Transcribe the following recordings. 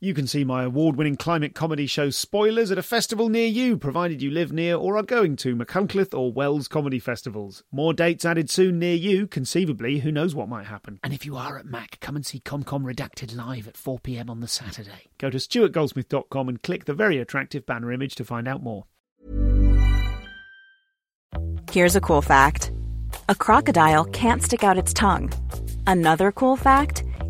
You can see my award winning climate comedy show Spoilers at a festival near you, provided you live near or are going to Machynlleth or Wells comedy festivals. More dates added soon near you, conceivably, who knows what might happen. And if you are at Mac, come and see ComCom Redacted live at 4pm on the Saturday. Go to stuartgoldsmith.com and click the very attractive banner image to find out more. Here's a cool fact a crocodile can't stick out its tongue. Another cool fact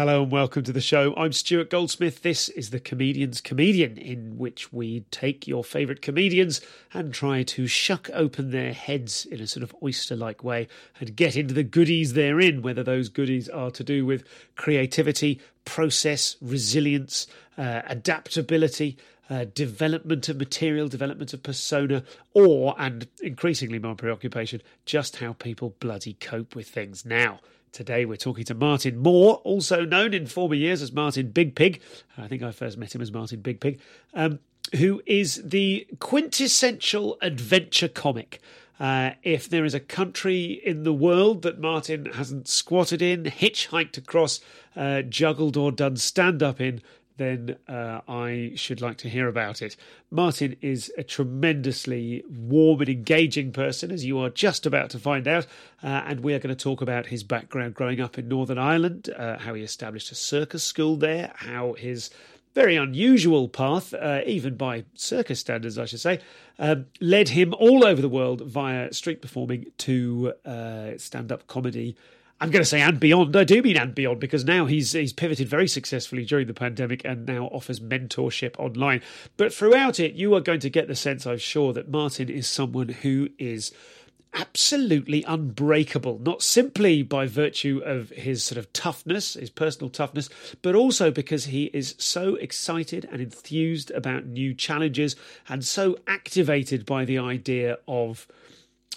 Hello and welcome to the show. I'm Stuart Goldsmith. This is the Comedian's Comedian, in which we take your favourite comedians and try to shuck open their heads in a sort of oyster like way and get into the goodies therein, whether those goodies are to do with creativity, process, resilience, uh, adaptability. Uh, development of material, development of persona, or, and increasingly my preoccupation, just how people bloody cope with things now. Today we're talking to Martin Mor, also known in former years as Martin Big Pig. I think I first met him as Martin Big Pig, um, who is the quintessential adventure comic. Uh, if there is a country in the world that Martin hasn't squatted in, hitchhiked across, uh, juggled, or done stand up in, then uh, I should like to hear about it. Martin is a tremendously warm and engaging person, as you are just about to find out. Uh, and we are going to talk about his background growing up in Northern Ireland, uh, how he established a circus school there, how his very unusual path, uh, even by circus standards, I should say, um, led him all over the world via street performing to uh, stand up comedy I'm going to say and beyond. I do mean and beyond because now he's he's pivoted very successfully during the pandemic and now offers mentorship online. But throughout it, you are going to get the sense, I'm sure, that Martin is someone who is absolutely unbreakable, not simply by virtue of his sort of toughness, his personal toughness, but also because he is so excited and enthused about new challenges and so activated by the idea of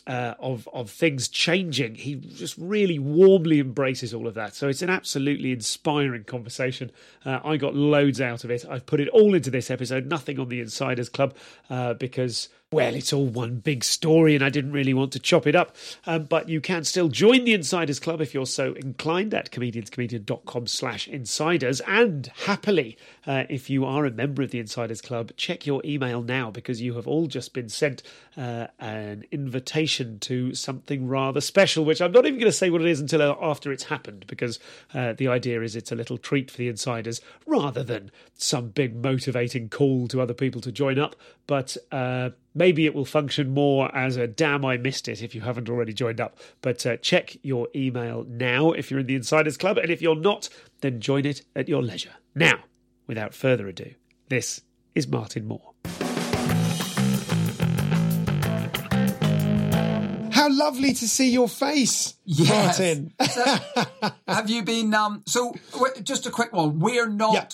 uh, of of things changing. He just really warmly embraces all of that. So it's an absolutely inspiring conversation. Uh, I got loads out of it. I've put it all into this episode. Nothing on the Insiders Club uh, because well, it's all one big story, and I didn't really want to chop it up. Um, but you can still join the Insiders Club if you're so inclined at comedianscomedian.com slash insiders. And happily, uh, if you are a member of the Insiders Club, check your email now because you have all just been sent uh, an invitation to something rather special, which I'm not even going to say what it is until after it's happened because uh, the idea is it's a little treat for the insiders rather than some big motivating call to other people to join up. But uh, maybe it will function more as a damn I missed it if you haven't already joined up. But uh, check your email now if you're in the Insiders Club, and if you're not, then join it at your leisure. Now, without further ado, this is Martin Mor. How lovely to see your face, Yes. Martin. So, have you been? Um, so, just a quick one. We're not. Yeah.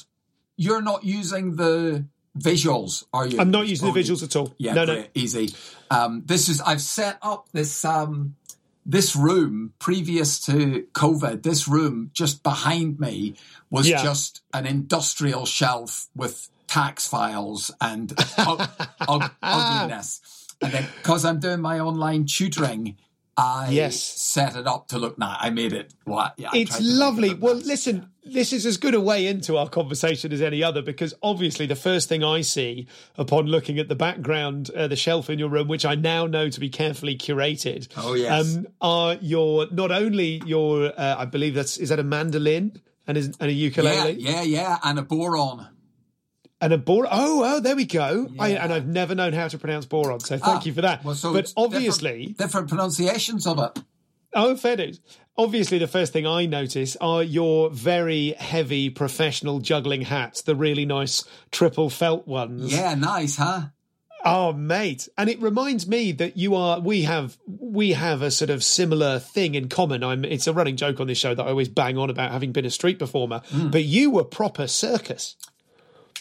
You're not using the visuals, are you? I'm not using the visuals at all. Yeah, no, no. easy. Um, this is. I've set up this. Um, this room previous to COVID, this room just behind me was Yeah. just an industrial shelf with tax files and ug- ug- ugliness. And then, because I'm doing my online tutoring, I Yes. set it up to look nice. I made it. What? Yeah, It's make it lovely. Well, nice. listen, this is as good a way into our conversation as any other because obviously the first thing I see upon looking at the background, uh, the shelf in your room, which I now know to be carefully curated, Oh, yes. um, are your not only your, uh, I believe that's is that a mandolin and is and a Yeah, ukulele yeah, yeah, and a boron. And a boron. Oh, oh, there we go. I, and I've never known how to pronounce boron, so thank Ah, you for that. Well, so but it's different- obviously, different, pronunciations of it. Oh, fair dues. obviously the first thing I notice are your very heavy professional juggling hats, the really nice triple felt ones. Yeah, nice, huh? Oh, mate. And it reminds me that you are we have we have a sort of similar thing in common. I'm it's a running joke on this show that I always bang on about having been a street performer, Hmm. but you were proper circus.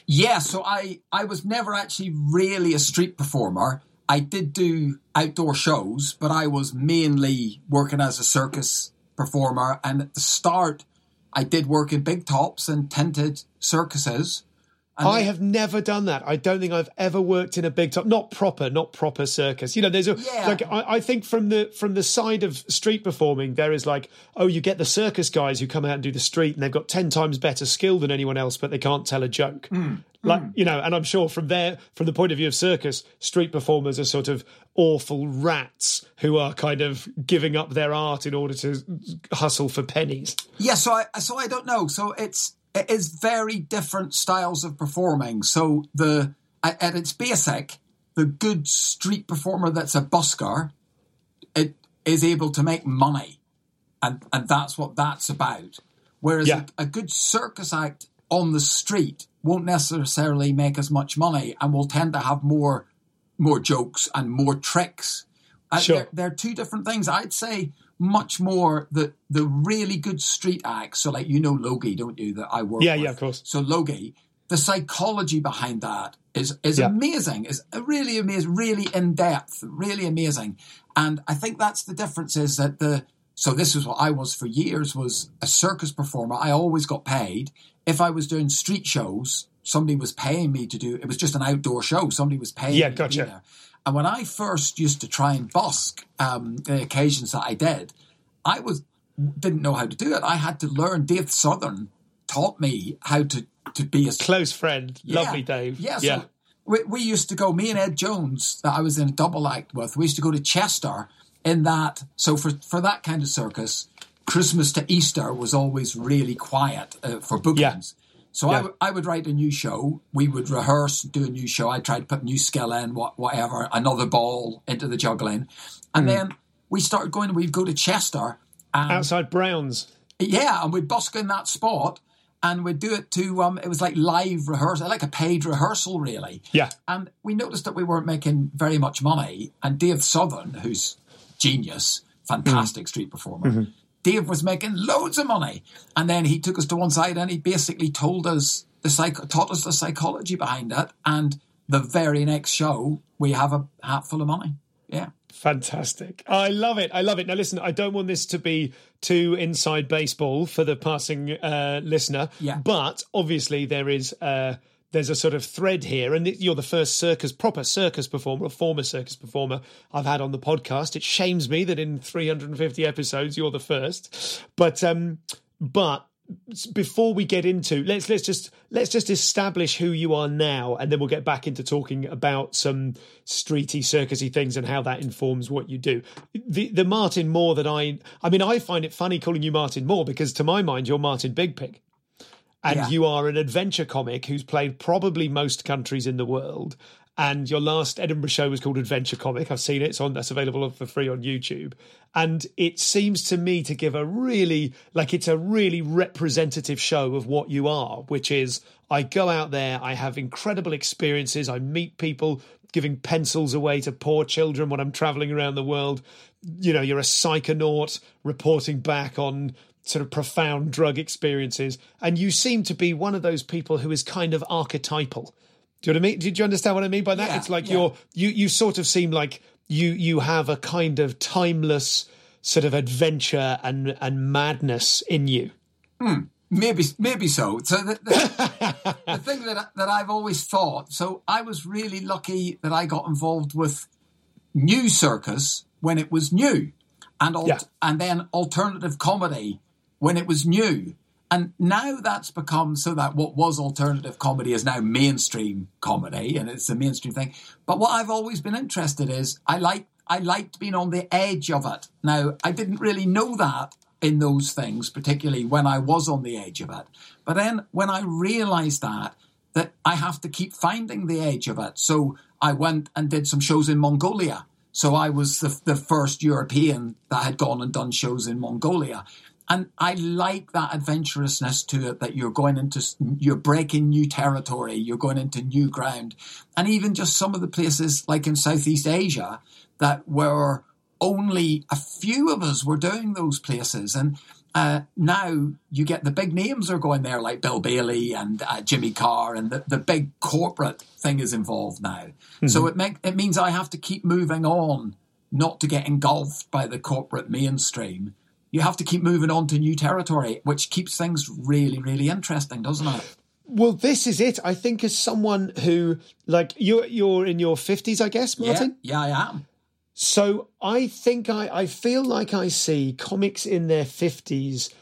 Yeah, so I I was never actually really a street performer. I did do outdoor shows, but I was mainly working as a circus performer. And at the start, I did work in big tops and tinted circuses. And I have never done that. I don't think I've ever worked in a big top, not proper, not proper circus. You know, there's a Yeah. like I, I think from the from the side of street performing, there is like, oh, you get the circus guys who come out and do the street, and they've got ten times better skill than anyone else, but they can't tell a joke. Mm. Mm. Like you know, and I'm sure from there, from the point of view of circus, street performers are sort of awful rats who are kind of giving up their art in order to hustle for pennies. Yeah, so I so I don't know. So it's it is very different styles of performing. So the at, at its basic, the good street performer that's a busker, it is able to make money, and and that's what that's about. Whereas Yeah. a, a good circus act on the street won't necessarily make as much money, and will tend to have more more jokes and more tricks. Uh, Sure. they're, they're two different things. I'd say much more the the really good street acts. So, like you know Logie, don't you? That I work. Yeah, with. yeah, of course. So Logie, the psychology behind that is is Yeah. amazing. Is really amazing, really in depth, really amazing. And I think that's the difference. Is that the so this is what I was for years was a circus performer. I always got paid if I was doing street shows. Somebody was paying me to do. It was just an outdoor show. Somebody was paying. Yeah, me to be gotcha. And when I first used to try and busk um, the occasions that I did, I was didn't know how to do it. I had to learn. Dave Southern taught me how to to be a Close friend, Yeah. lovely Dave. Yeah, so yeah. We, we used to go. Me and Ed Jones, that I was in a double act with. We used to go to Chester. In that, so for for that kind of circus, Christmas to Easter was always really quiet uh, for bookings. So I Yeah. w- I would write a new show. We would rehearse, do a new show. I tried to put new skill in, what, whatever, another ball into the juggling. And Mm. then we started going, we'd go to Chester. And Outside Browns. yeah, and we'd busk in that spot and we'd do it to, um, it was like live rehearsal, like a paid rehearsal, really. Yeah. And we noticed that we weren't making very much money. And Dave Southern, who's genius, fantastic Mm. street performer, Mm-hmm. Dave was making loads of money. And then he took us to one side and he basically told us the psych- taught us the psychology behind it. And the very next show, we have a hat full of money. Yeah. Fantastic. I love it. I love it. Now, listen, I don't want this to be too inside baseball for the passing uh, listener. Yeah. But obviously, there is. Uh, there's a sort of thread here, and you're the first circus, proper circus performer, a former circus performer I've had on the podcast. It shames me that in 350 episodes you're the first, but um, but before we get into let's let's just let's just establish who you are now and then we'll get back into talking about some streety circusy things and how that informs what you do. The the martin mor that i i mean i find it funny calling you martin mor because to my mind you're martin big pig and Yeah. you are an adventure comic who's played probably most countries in the world and your last Edinburgh show was called Adventure Comic. I've seen it. It's on. That's available for free on YouTube. And it seems to me to give a really like it's a really representative show of what you are, which is I go out there, I have incredible experiences, I meet people giving pencils away to poor children when I'm traveling around the world. You know, you're a psychonaut reporting back on sort of profound drug experiences, and you seem to be one of those people who is kind of archetypal. Do you know what I mean? Did you understand what I mean by that? Yeah, it's like yeah. you're you you sort of seem like you you have a kind of timeless sort of adventure and and madness in you. Hmm. Maybe, maybe so. So the, the, the thing that that I've always thought. So I was really lucky that I got involved with new circus when it was new, and al- Yeah. and then alternative comedy when it was new. And now that's become so that what was alternative comedy is now mainstream comedy, and it's a mainstream thing. But what I've always been interested is I like I liked being on the edge of it. Now I didn't really know that in those things, particularly when I was on the edge of it. But then when I realised that that I have to keep finding the edge of it, so I went and did some shows in Mongolia. So I was the, the first European that had gone and done shows in Mongolia. And I like that adventurousness to it that you're going into, you're breaking new territory, you're going into new ground. And even just some of the places like in Southeast Asia that were only a few of us were doing those places. And uh, now you get the big names are going there, like Bill Bailey and uh, Jimmy Carr, and the, the big corporate thing is involved now. Mm-hmm. So it make, it means I have to keep moving on, not to get engulfed by the corporate mainstream. You have to keep moving on to new territory, which keeps things really, really interesting, doesn't it? Well, this is it. I think as someone who, like, you're you're in your fifties, I guess, Martin. Yeah, yeah, I am. So I think I, I feel like I see comics in their 50s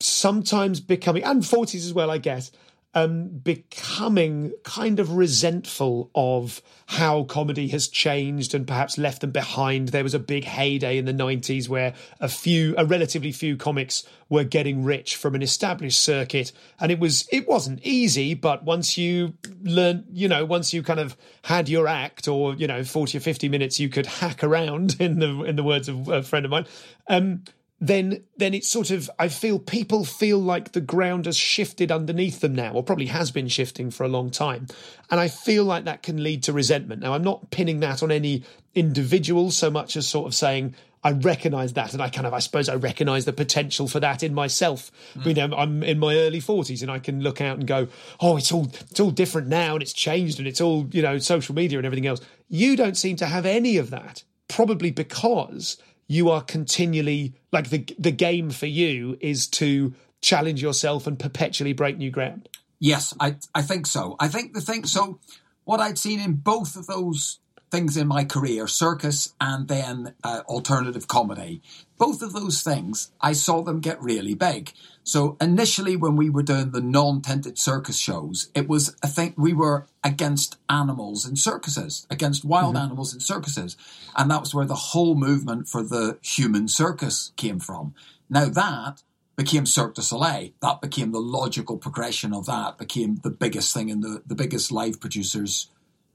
sometimes becoming, and 40s as well, I guess, um, becoming kind of resentful of how comedy has changed and perhaps left them behind. There was a big heyday in the 90s where a few, a relatively few comics were getting rich from an established circuit. And it was, it wasn't easy, but once you learn, you know, once you kind of had your act or, you know, 40 or 50 minutes, you could hack around in the, in the words of a friend of mine. Um, then then it's sort of I feel people feel like the ground has shifted underneath them now, or probably has been shifting for a long time. And I feel like that can lead to resentment. Now I'm not pinning that on any individual so much as sort of saying I recognize that and I kind of I suppose I recognize the potential for that in myself. Mm. You know, I'm in my early 40s and I can look out and go, "Oh, it's all it's all different now and it's changed and it's all, you know, social media and everything else." You don't seem to have any of that. Probably because you are continually like the the game for you is to challenge yourself and perpetually break new ground. Yes, I I think so. I think the thing so what I'd seen in both of those things in my career, circus and then uh, alternative comedy. Both of those things, I saw them get really big. So initially, when we were doing the non-tented circus shows, it was I think we were against animals in circuses, against wild mm-hmm. animals in circuses, and that was where the whole movement for the human circus came from. Now that became Cirque du Soleil. That became the logical progression of that. Became the biggest thing in the the biggest live producers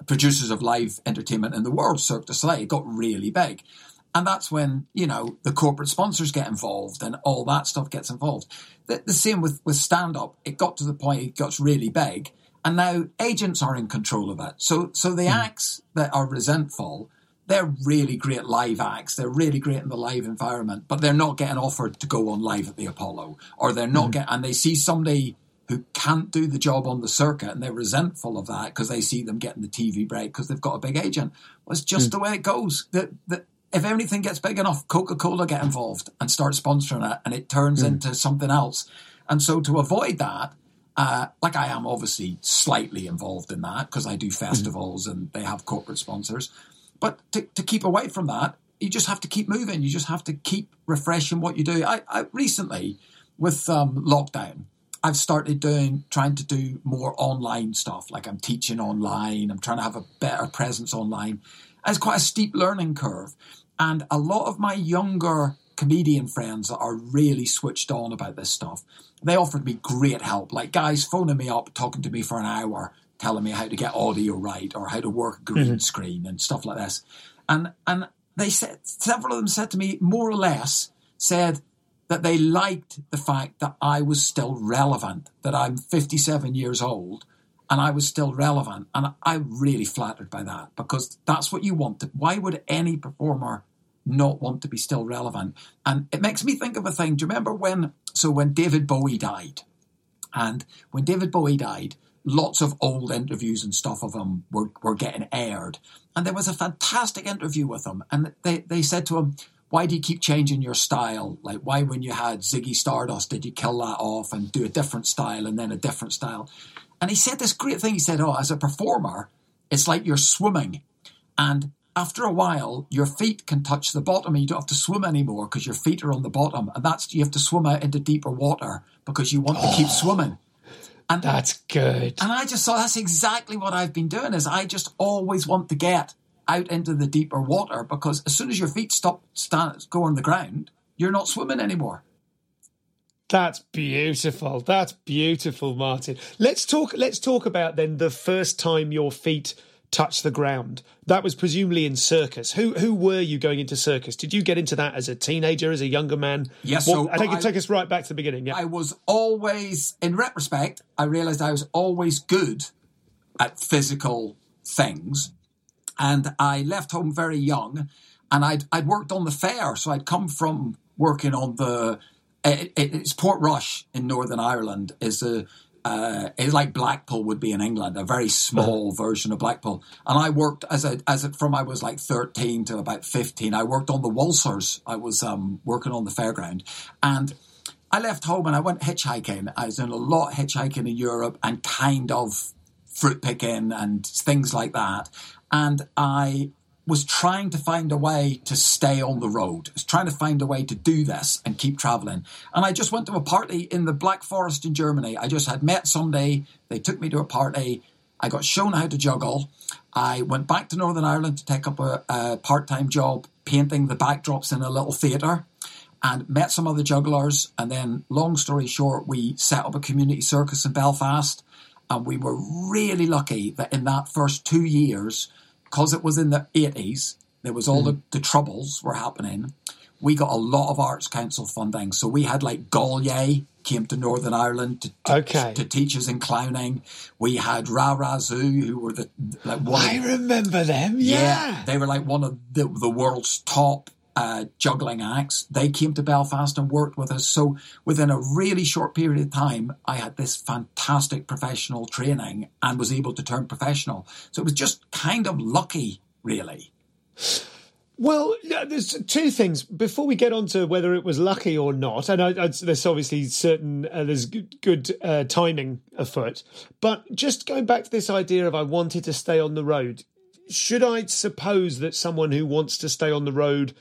producers of live entertainment in the world, Cirque du Soleil, got really big. And that's when, you know, the corporate sponsors get involved and all that stuff gets involved. The, the same with, with stand up. It got to the point it got really big. And now agents are in control of it. So, so the mm. acts that are resentful, they're really great live acts. They're really great in the live environment, but they're not getting offered to go on live at the Apollo or they're not mm. getting, and they see somebody who can't do the job on the circuit and they're resentful of that because they see them getting the TV break because they've got a big agent. Well, it's just mm. the way it goes. That that if anything gets big enough, Coca Cola get involved and start sponsoring it, and it turns mm. into something else. And so to avoid that, uh, like I am obviously slightly involved in that because I do hmm. festivals mm. and they have corporate sponsors. But to, to keep away from that, you just have to keep moving. You just have to keep refreshing what you do. I, I recently with um, lockdown, I've started doing, trying to do more online stuff. Like I'm teaching online. I'm trying to have a better presence online. it's quite a steep learning curve. And a lot of my younger comedian friends that are really switched on about this stuff, they offered me great help. Like guys phoning me up, talking to me for an hour, telling me how to get audio right or how to work green mm-hmm. screen and stuff like this. And and they said several of them said to me more or less said that they liked the fact that I was still relevant, that I'm 57 years old and I was still relevant. And I'm really flattered by that because that's what you want. Why would any performer not want to be still relevant? And it makes me think of a thing. Do you remember when, so when David Bowie died? And when David Bowie died, lots of old interviews and stuff of him were, were getting aired. And there was a fantastic interview with him. And they, they said to him, why do you keep changing your style? Like, why, when you had Ziggy Stardust, did you kill that off and do a different style and then a different style? And he said this great thing. He said, Oh, as a performer, it's like you're swimming. And after a while, your feet can touch the bottom and you don't have to swim anymore because your feet are on the bottom. And that's, you have to swim out into deeper water because you want oh, to keep oh, swimming. And that's good. And I just thought that's exactly what I've been doing is I just always want to get out into the deeper water because as soon as your feet stop stand, go on the ground, you're not swimming anymore. That's beautiful. That's beautiful, Martin. Let's talk. Let's talk about then the first time your feet touch the ground. That was presumably in circus. Who who were you going into circus? Did you get into that as a teenager, as a younger man? Yes. Well, so I think it take us right back to the beginning. Yeah. I was always, in retrospect, I realized I was always good at physical things. And I left home very young and I'd, I'd worked on the fair. So I'd come from working on the, it, it- it's Portrush in Northern Ireland is a, uh, it's like Blackpool would be in England, a very small version of Blackpool. And I worked as a, as a, from I was like 13 to about 15, I worked on the waltzers. I was, um, working on the fairground and I left home and I went hitchhiking. I was doing a lot of hitchhiking in Europe and kind of fruit picking and things like that. And I was trying to find a way to stay on the road. Was trying to find a way to do this and keep traveling. And I just went to a party in the Black Forest in Germany. I just had met somebody. They took me to a party. I got shown how to juggle. I went back to Northern Ireland to take up a, a part time job painting the backdrops in a little theatre and met some other jugglers. And then, long story short, we set up a community circus in Belfast. And we were really lucky that in that first two years, because it was in the 80s, there was all hmm. the, the troubles were happening. We got a lot of Arts Council funding. So we had like Gaulier came to Northern Ireland to, to, Okay. to teach us in clowning. We had Ra Zoo, who were the like one I of, remember them. Yeah. they were like one of the, the world's top uh, juggling acts. They came to Belfast and worked with us. So within a really short period of time, I had this fantastic professional training and was able to turn professional. So it was just kind of lucky, really. Well, there's two things before we get on to whether it was lucky or not. And I, I, there's obviously certain uh, there's good, good uh, timing afoot, but just going back to this idea of I wanted to stay on the road. Should I suppose that someone who wants to stay on the road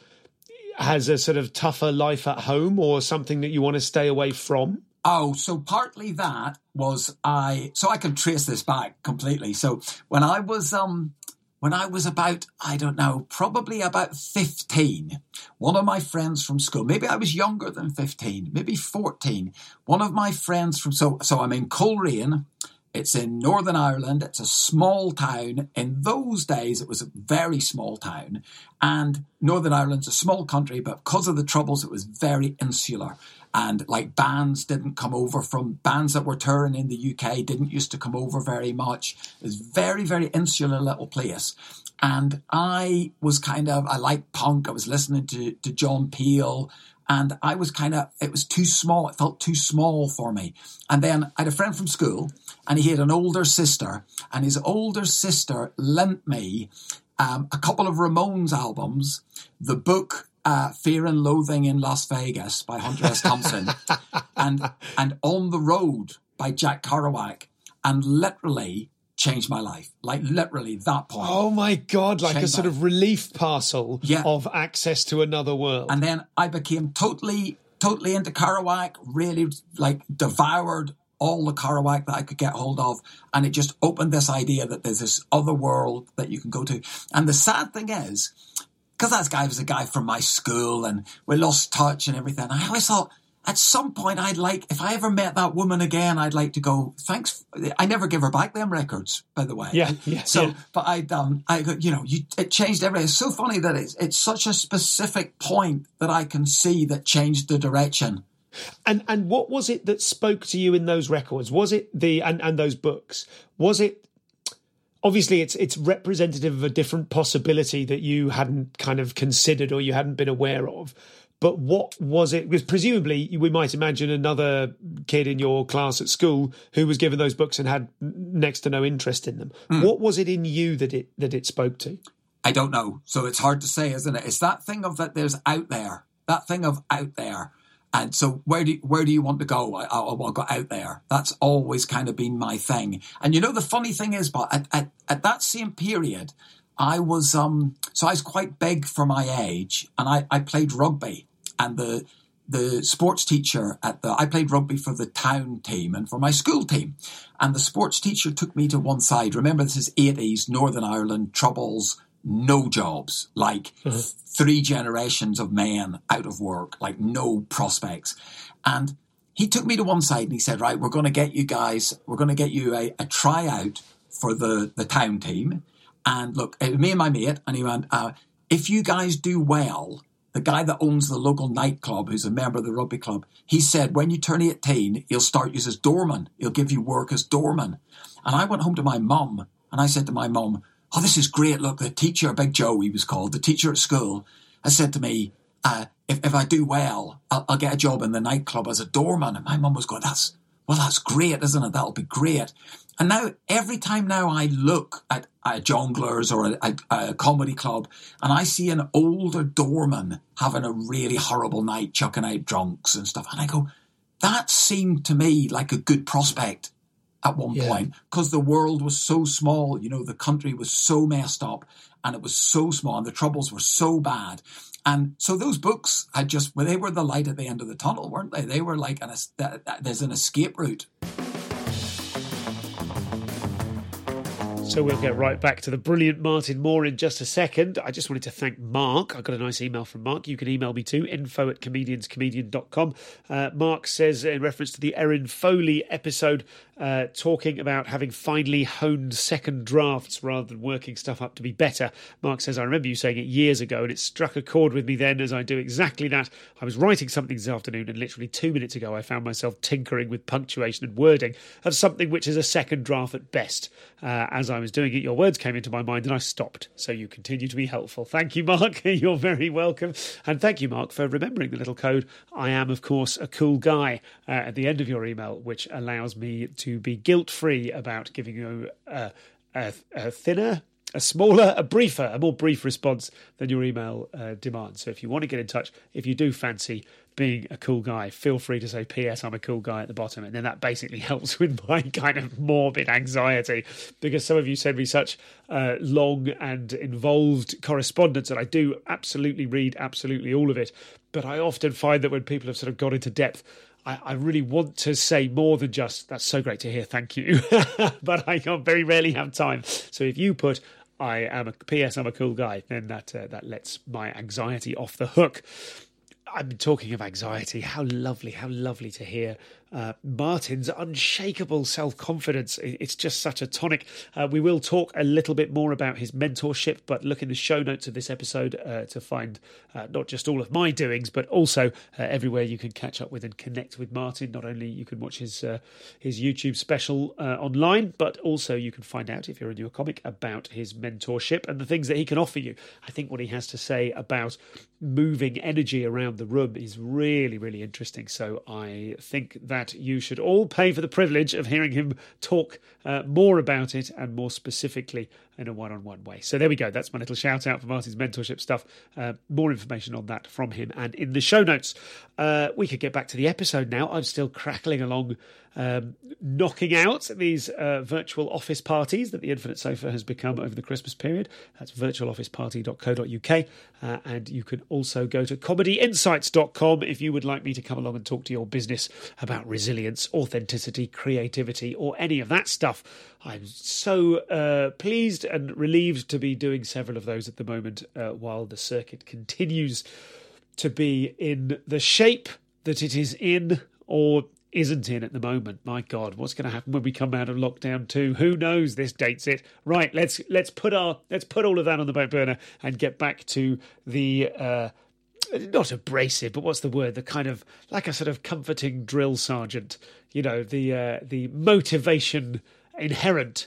has a sort of tougher life at home, or something that you want to stay away from? Oh, so partly that was I. So I can trace this back completely. So when I was um when I was about I don't know probably about fifteen, one of my friends from school. Maybe I was younger than fifteen, maybe fourteen. One of my friends from so so I'm in Coleraine. It's in Northern Ireland. It's a small town. In those days, it was a very small town. And Northern Ireland's a small country, but because of the troubles, it was very insular. And like bands didn't come over from bands that were touring in the UK didn't used to come over very much. It was very, very insular little place. And I was kind of, I liked punk. I was listening to, to John Peel and I was kind of, it was too small. It felt too small for me. And then I had a friend from school and he had an older sister and his older sister lent me um, a couple of Ramones albums, the book uh, Fear and Loathing in Las Vegas by Hunter S. Thompson and, and On the Road by Jack Kerouac and literally changed my life. Like literally that point. Oh my god! Like a sort of relief parcel Yeah. of access to another world. And then I became totally, totally into Kerouac, really like devoured all the Kerouac that I could get hold of. And it just opened this idea that there's this other world that you can go to. And the sad thing is, because that guy was a guy from my school and we lost touch and everything, I always thought, at some point, I'd like, if I ever met that woman again, I'd like to go, thanks. I never give her back them records, by the way. Yeah, yeah, So, yeah. but I, um, I you know, you, it changed everything. It's so funny that it's, it's such a specific point that I can see that changed the direction. And and what was it that spoke to you in those records? Was it the and, and those books? Was it obviously it's it's representative of a different possibility that you hadn't kind of considered or you hadn't been aware of. But what was it? Because presumably we might imagine another kid in your class at school who was given those books and had next to no interest in them. What was it in you that it that it spoke to? I don't know. So it's hard to say, isn't it? It's that thing of that there's out there, that thing of out there. And so where do you, where do you want to go? I, I, I'll go out there. That's always kind of been my thing. And you know, the funny thing is, but at, at, at that same period, I was, um, so I was quite big for my age and I, I played rugby and the, the sports teacher at the, I played rugby for the town team and for my school team. And the sports teacher took me to one side. Remember, this is 80s, Northern Ireland, troubles, no jobs, like three generations of men out of work, like no prospects. And he took me to one side and he said, right, we're going to get you guys, we're going to get you a, a tryout for the, the town team. And look, me and my mate, and he went, uh, if you guys do well, the guy that owns the local nightclub, who's a member of the rugby club, he said, when you turn 18, he'll start you as a doorman. He'll give you work as doorman. And I went home to my mum and I said to my mum, Oh, this is great. Look, the teacher, Big Joe, he was called, the teacher at school, has said to me, uh, if, if I do well, I'll, I'll, get a job in the nightclub as a doorman. And my mum was going, that's, well, that's great, isn't it? That'll be great. And now, every time now I look at, at jongleurs or a, a, a, comedy club and I see an older doorman having a really horrible night, chucking out drunks and stuff, and I go, that seemed to me like a good prospect at one yeah. point because the world was so small, you know, the country was so messed up and it was so small and the troubles were so bad. And so those books had just, well, they were the light at the end of the tunnel, weren't they? They were like, an, there's an escape route. So we'll get right back to the brilliant Martin Mor in just a second. I just wanted to thank Mark. I got a nice email from Mark. You can email me too, info at comedianscomedian.com. Uh, Mark says, in reference to the Erin Foley episode, uh, talking about having finally honed second drafts rather than working stuff up to be better. Mark says, I remember you saying it years ago, and it struck a chord with me then as I do exactly that. I was writing something this afternoon, and literally two minutes ago, I found myself tinkering with punctuation and wording of something which is a second draft at best. Uh, as I was doing it, your words came into my mind, and I stopped. So you continue to be helpful. Thank you, Mark. You're very welcome. And thank you, Mark, for remembering the little code. I am, of course, a cool guy uh, at the end of your email, which allows me to be guilt free about giving you a, a, a, thinner, a smaller, a briefer, a more brief response than your email uh, demands. So if you want to get in touch, if you do fancy being a cool guy, feel free to say, P.S. I'm a cool guy at the bottom. And then that basically helps with my kind of morbid anxiety because some of you send me such uh, long and involved correspondence, and I do absolutely read absolutely all of it. But I often find that when people have sort of got into depth, I, I, really want to say more than just that's so great to hear, thank you. but I very rarely have time. So if you put I am a PS, I'm a cool guy, then that uh, that lets my anxiety off the hook. Been talking of anxiety. How lovely, how lovely to hear uh, Martin's unshakable self confidence. It's just such a tonic. Uh, we will talk a little bit more about his mentorship, but look in the show notes of this episode uh, to find uh, not just all of my doings, but also uh, everywhere you can catch up with and connect with Martin. Not only you can watch his uh, his YouTube special online, but also you can find out if you're a newer comic about his mentorship and the things that he can offer you. I think what he has to say about moving energy around the room is really, really interesting. So I think that that you should all pay for the privilege of hearing him talk uh, more about it and more specifically in a one on one way. So there we go. That's my little shout out for Martin's mentorship stuff. Uh, more information on that from him and in the show notes. Uh, we could get back to the episode now. I'm still crackling along, um, knocking out these uh, virtual office parties that the Infinite Sofa has become over the Christmas period. That's virtualofficeparty.co.uk. Uh, and you can also go to comedyinsights.com if you would like me to come along and talk to your business about resilience, authenticity, creativity, or any of that stuff. I'm so uh, pleased and relieved to be doing several of those at the moment uh, while the circuit continues to be in the shape that it is in or isn't in at the moment. My God, what's going to happen when we come out of lockdown two? Who knows? This dates it. Right, let's let's put our let's put all of that on the back burner and get back to the uh, not abrasive, but what's the word? The kind of like a sort of comforting drill sergeant. You know, the uh, the motivation inherent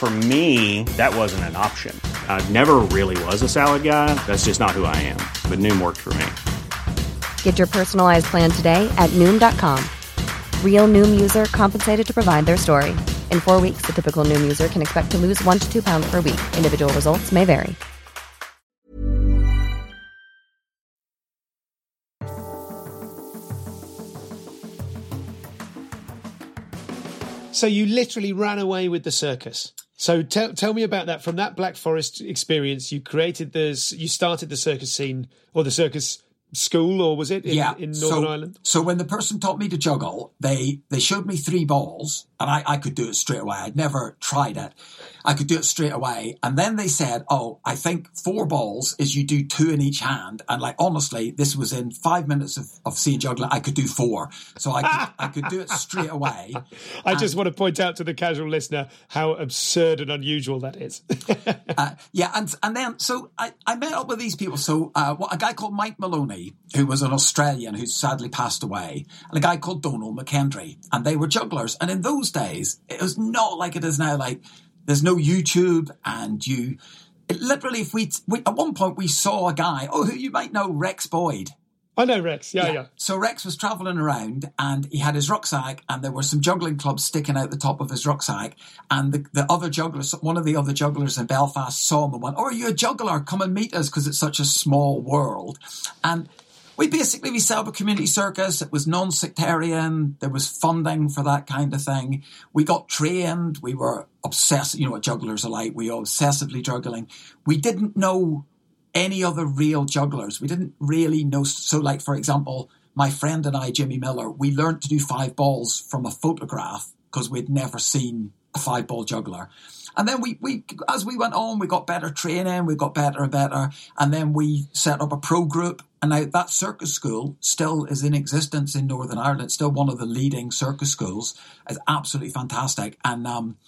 For me, that wasn't an option. I never really was a salad guy. That's just not who I am. But Noom worked for me. Get your personalized plan today at Noom.com. Real Noom user compensated to provide their story. In four weeks, the typical Noom user can expect to lose one to two pounds per week. Individual results may vary. So you literally ran away with the circus. So tell tell me about that. From that Black Forest experience, you created this. You started the circus scene or the circus school, or was it in, yeah, in Northern so, Ireland? So when the person taught me to juggle, they they showed me three balls, and I, I could do it straight away. I'd never tried it. I could do it straight away. And then they said, "Oh, I think four balls is you do two in each hand." And like honestly, this was in five minutes of, of seeing juggling. I could do four, so I could, I could do it straight away. I just want to point out to the casual listener how absurd and unusual that is. uh, yeah, and and then so I, I met up with these people. So uh, a guy called Mike Maloney, who was an Australian who sadly passed away, and a guy called Donald McKendry, and they were jugglers. And in those days, it was not like it is now. Like there's no YouTube, and you literally, if we, we at one point we saw a guy, oh, who you might know, Rex Boyd. I know Rex. Yeah, yeah. yeah. So Rex was traveling around and he had his rucksack and there were some juggling clubs sticking out the top of his rucksack. And the, the other jugglers, one of the other jugglers in Belfast saw him and went, Oh, are you a juggler? Come and meet us because it's such a small world. And we basically, we set up a community circus. It was non-sectarian. There was funding for that kind of thing. We got trained. We were obsessed. You know what jugglers are like. We were obsessively juggling. We didn't know any other real jugglers. We didn't really know. So, like, for example, my friend and I, Jimmy Miller, we learned to do five balls from a photograph because we'd never seen a five ball juggler. And then we, we, as we went on, we got better training, we got better and better. And then we set up a pro group. And now that circus school still is in existence in Northern Ireland. It's still one of the leading circus schools. It's absolutely fantastic. And, um,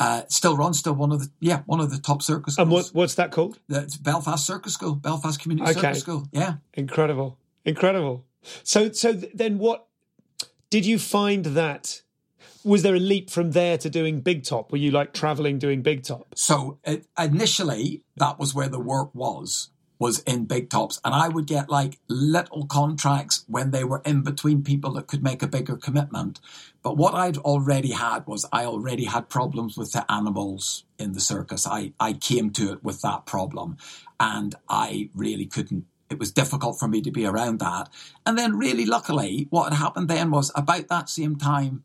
uh, still runs, still one of the yeah one of the top circus schools. And what, what's that called? It's Belfast Circus School, Belfast Community okay. Circus School. Yeah, incredible, incredible. So so then what did you find that? Was there a leap from there to doing Big Top? Were you like traveling doing Big Top? So it, initially, that was where the work was was in big tops. And I would get like little contracts when they were in between people that could make a bigger commitment. But what I'd already had was I already had problems with the animals in the circus. I, I came to it with that problem and I really couldn't it was difficult for me to be around that. And then really luckily what had happened then was about that same time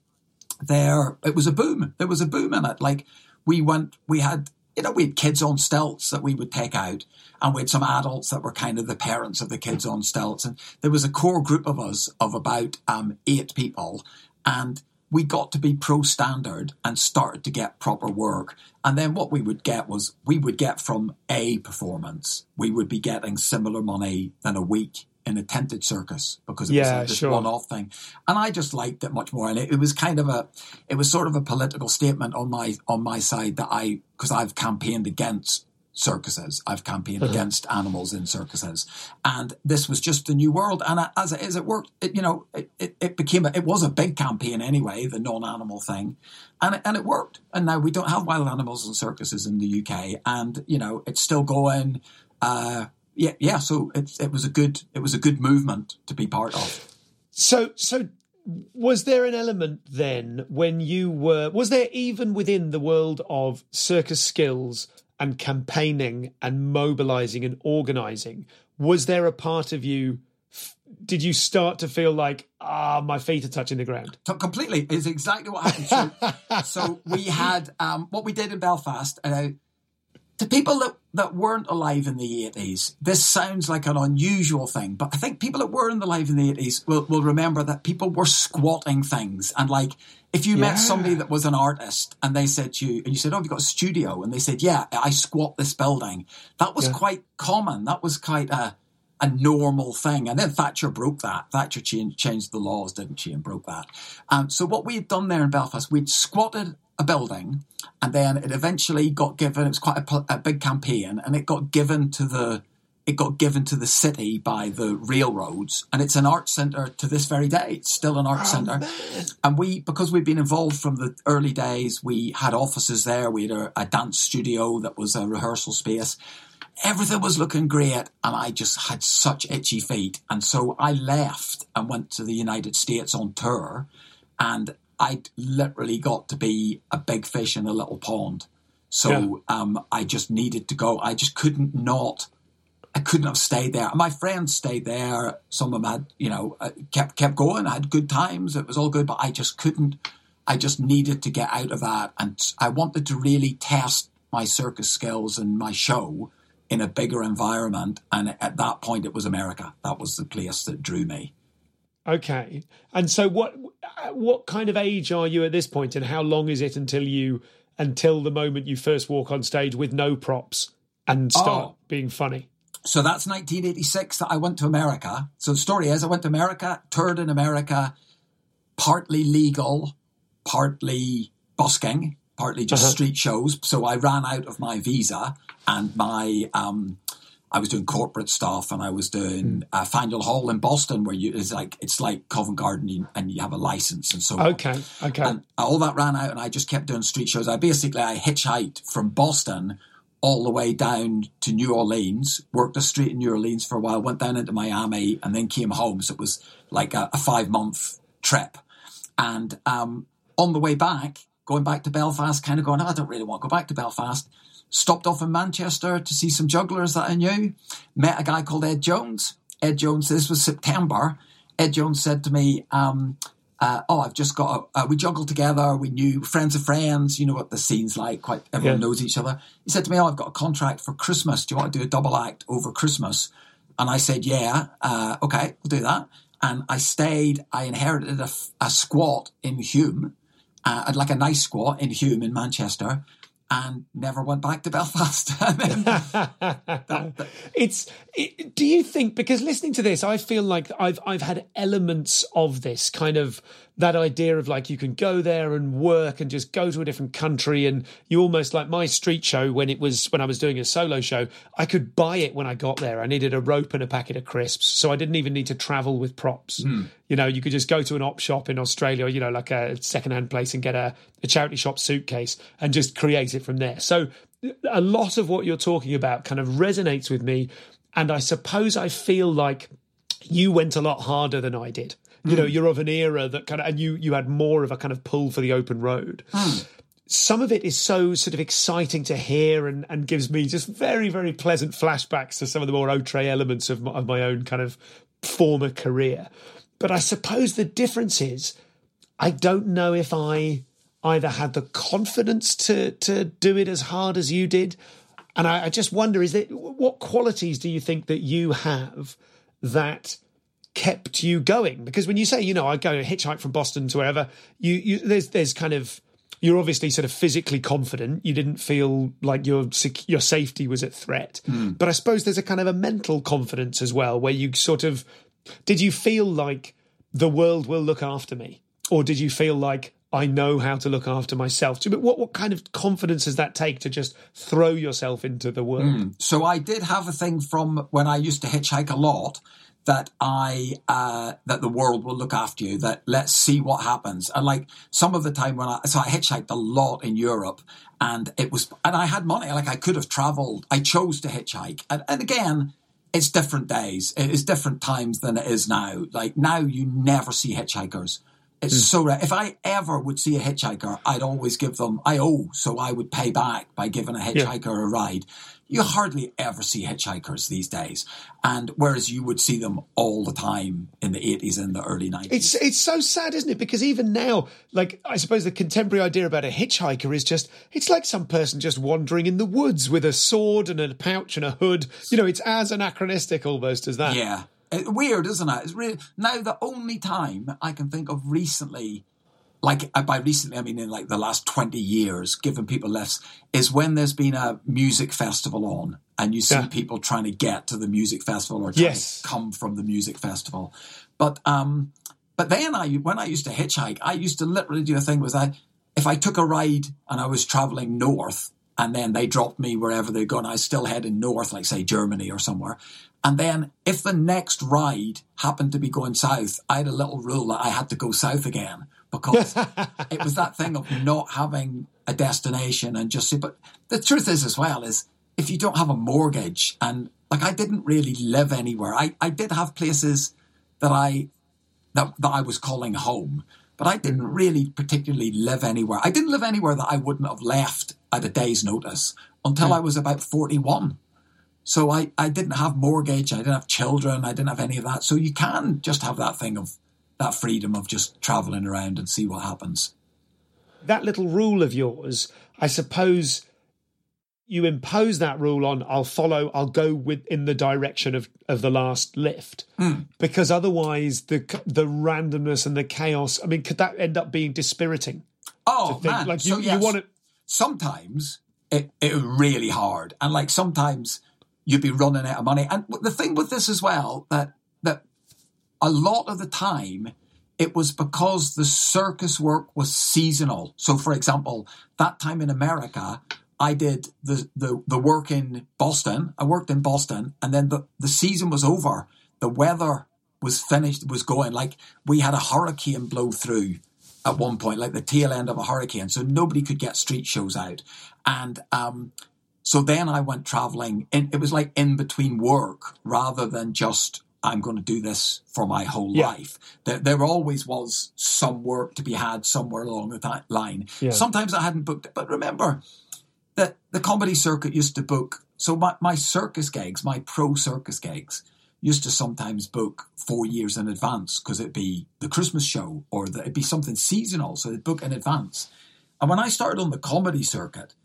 there it was a boom. There was a boom in it. Like we went we had you know, we had kids on stilts that we would take out, and we had some adults that were kind of the parents of the kids on stilts. And there was a core group of us of about um, eight people, and we got to be pro standard and started to get proper work. And then what we would get was we would get from a performance, we would be getting similar money than a week in attempted circus because it yeah, was a sure. one-off thing, and I just liked it much more. And it, it, was kind of a, it was sort of a political statement on my on my side that I because I've campaigned against circuses, I've campaigned uh-huh. against animals in circuses, and this was just the new world. And as it is, it worked. It, you know, it, it, it became a, it was a big campaign anyway, the non-animal thing, and it, and it worked. And now we don't have wild animals in circuses in the UK, and you know it's still going. Uh, yeah, yeah. So it it was a good it was a good movement to be part of. So so was there an element then when you were was there even within the world of circus skills and campaigning and mobilizing and organizing was there a part of you did you start to feel like ah my feet are touching the ground completely is exactly what happened so, so we had um, what we did in belfast and uh, to people that, that weren't alive in the 80s, this sounds like an unusual thing, but I think people that were in the alive in the 80s will, will remember that people were squatting things. And like, if you yeah. met somebody that was an artist and they said to you, and you said, Oh, have you got a studio? And they said, Yeah, I squat this building. That was yeah. quite common. That was quite a, a normal thing. And then Thatcher broke that. Thatcher changed, changed the laws, didn't she, and broke that. Um, so what we had done there in Belfast, we'd squatted a building and then it eventually got given, it was quite a, a big campaign and it got given to the, it got given to the city by the railroads and it's an art centre to this very day. It's still an art oh, centre. And we, because we've been involved from the early days, we had offices there. We had a, a dance studio that was a rehearsal space everything was looking great and I just had such itchy feet. And so I left and went to the United States on tour. And I literally got to be a big fish in a little pond. So yeah. um, I just needed to go. I just couldn't not. I couldn't have stayed there. My friends stayed there. Some of them had, you know, uh, kept kept going. I had good times. It was all good, but I just couldn't. I just needed to get out of that, and I wanted to really test my circus skills and my show in a bigger environment. And at that point, it was America. That was the place that drew me. Okay. And so, what what kind of age are you at this point, and how long is it until you until the moment you first walk on stage with no props and start oh. being funny? So that's 1986 that I went to America. So the story is I went to America, toured in America, partly legal, partly busking, partly just uh-huh. street shows. So I ran out of my visa and my um, I was doing corporate stuff and I was doing mm. uh, Faneuil Hall in Boston, where you it's like it's like Covent Garden and you have a license and so okay, on. Okay, okay. And all that ran out, and I just kept doing street shows. I basically I hitchhiked from Boston all the way down to New Orleans, worked a street in New Orleans for a while, went down into Miami, and then came home. So it was like a, a five month trip. And um, on the way back, going back to Belfast, kind of going, oh, I don't really want to go back to Belfast. Stopped off in Manchester to see some jugglers that I knew. Met a guy called Ed Jones. Ed Jones, this was September. Ed Jones said to me, um, uh, "Oh, I've just got. A, uh, we juggled together. We knew friends of friends. You know what the scene's like. Quite everyone yeah. knows each other." He said to me, "Oh, I've got a contract for Christmas. Do you want to do a double act over Christmas?" And I said, "Yeah, uh, okay, we'll do that." And I stayed. I inherited a, a squat in Hulme, uh, like a nice squat in Hulme in Manchester and never went back to Belfast. it's. It, do you think because listening to this, I feel like I've I've had elements of this kind of that idea of like you can go there and work and just go to a different country and you almost like my street show when it was when I was doing a solo show I could buy it when I got there. I needed a rope and a packet of crisps so I didn't even need to travel with props. Mm. you know you could just go to an op shop in Australia you know like a secondhand place and get a, a charity shop suitcase and just create it from there. So a lot of what you're talking about kind of resonates with me and I suppose I feel like you went a lot harder than I did you know, hmm. you're of an era that kind of, and you you had more of a kind of pull for the open road. Mm. Some of it is so sort of exciting to hear and, and gives me just very, very pleasant flashbacks to some of the more outre elements of my, of my own kind of former career. But I suppose the difference is I don't know if I either had the confidence to to do it as hard as you did. And I, I just wonder is that what qualities do you think that you have that kept you going? Because when you say, you know, I go hitchhike from Boston to wherever, you, you there's there's kind of you're obviously sort of physically confident. You didn't feel like your your safety was at threat. Mm. But I suppose there's a kind of a mental confidence as well, where you sort of did you feel like the world will look after me, or did you feel like I know how to look after myself. But what what kind of confidence does that take to just throw yourself into the world? Mm. So I did have a thing from when I used to hitchhike a lot that I uh, that the world will look after you. That let's see what happens. And like some of the time when I so I hitchhiked a lot in Europe, and it was and I had money. Like I could have travelled. I chose to hitchhike, and, and again. It's different days. It is different times than it is now. Like now, you never see hitchhikers. It's mm. so rare. If I ever would see a hitchhiker, I'd always give them, I owe, so I would pay back by giving a hitchhiker yeah. a ride you hardly ever see hitchhikers these days. And whereas you would see them all the time in the 80s and the early 90s. It's it's so sad, isn't it? Because even now, like I suppose the contemporary idea about a hitchhiker is just it's like some person just wandering in the woods with a sword and a pouch and a hood. You know, it's as anachronistic almost as that. Yeah. weird, isn't it? It's really now the only time I can think of recently like uh, by recently, I mean in like the last 20 years, giving people less, is when there's been a music festival on and you see yeah. people trying to get to the music festival or trying yes. to come from the music festival. But, um, but then I, when I used to hitchhike, I used to literally do a thing was I, if I took a ride and I was traveling north and then they dropped me wherever they're going, I was still heading north, like say Germany or somewhere. And then if the next ride happened to be going south, I had a little rule that I had to go south again because it was that thing of not having a destination and just see. But the truth is, as well, is if you don't have a mortgage and like I didn't really live anywhere. I, I did have places that I that, that I was calling home, but I didn't really particularly live anywhere. I didn't live anywhere that I wouldn't have left at a day's notice until hmm. I was about 41. So I, I didn't have mortgage, I didn't have children, I didn't have any of that. So you can just have that thing of that freedom of just traveling around and see what happens. That little rule of yours, I suppose you impose that rule on I'll follow I'll go with in the direction of of the last lift Mm. because otherwise the the randomness and the chaos I mean could that end up being dispiriting Oh, man. like you, so, yes, you want to sometimes it, it was really hard. And like sometimes you'd be running out of money. And the thing with this as well, that, that a lot of the time it was because the circus work was seasonal. So for example, that time in America, I did the, the, the work in Boston. I worked in Boston and then the, the season was over. The weather was finished, was going like we had a hurricane blow through at one point, like the tail end of a hurricane. So nobody could get street shows out. And, um, so then I went traveling and it was like in between work rather than just I'm going to do this for my whole Yeah. life. There, there always was some work to be had somewhere along the line. Yeah. Sometimes I hadn't booked it, but remember that the comedy circuit used to book. So my, my circus gigs, my pro circus gigs, used to sometimes book four years in advance because it'd be the Christmas show or the, it'd be something seasonal. So they'd book in advance. And when I started on the comedy circuit,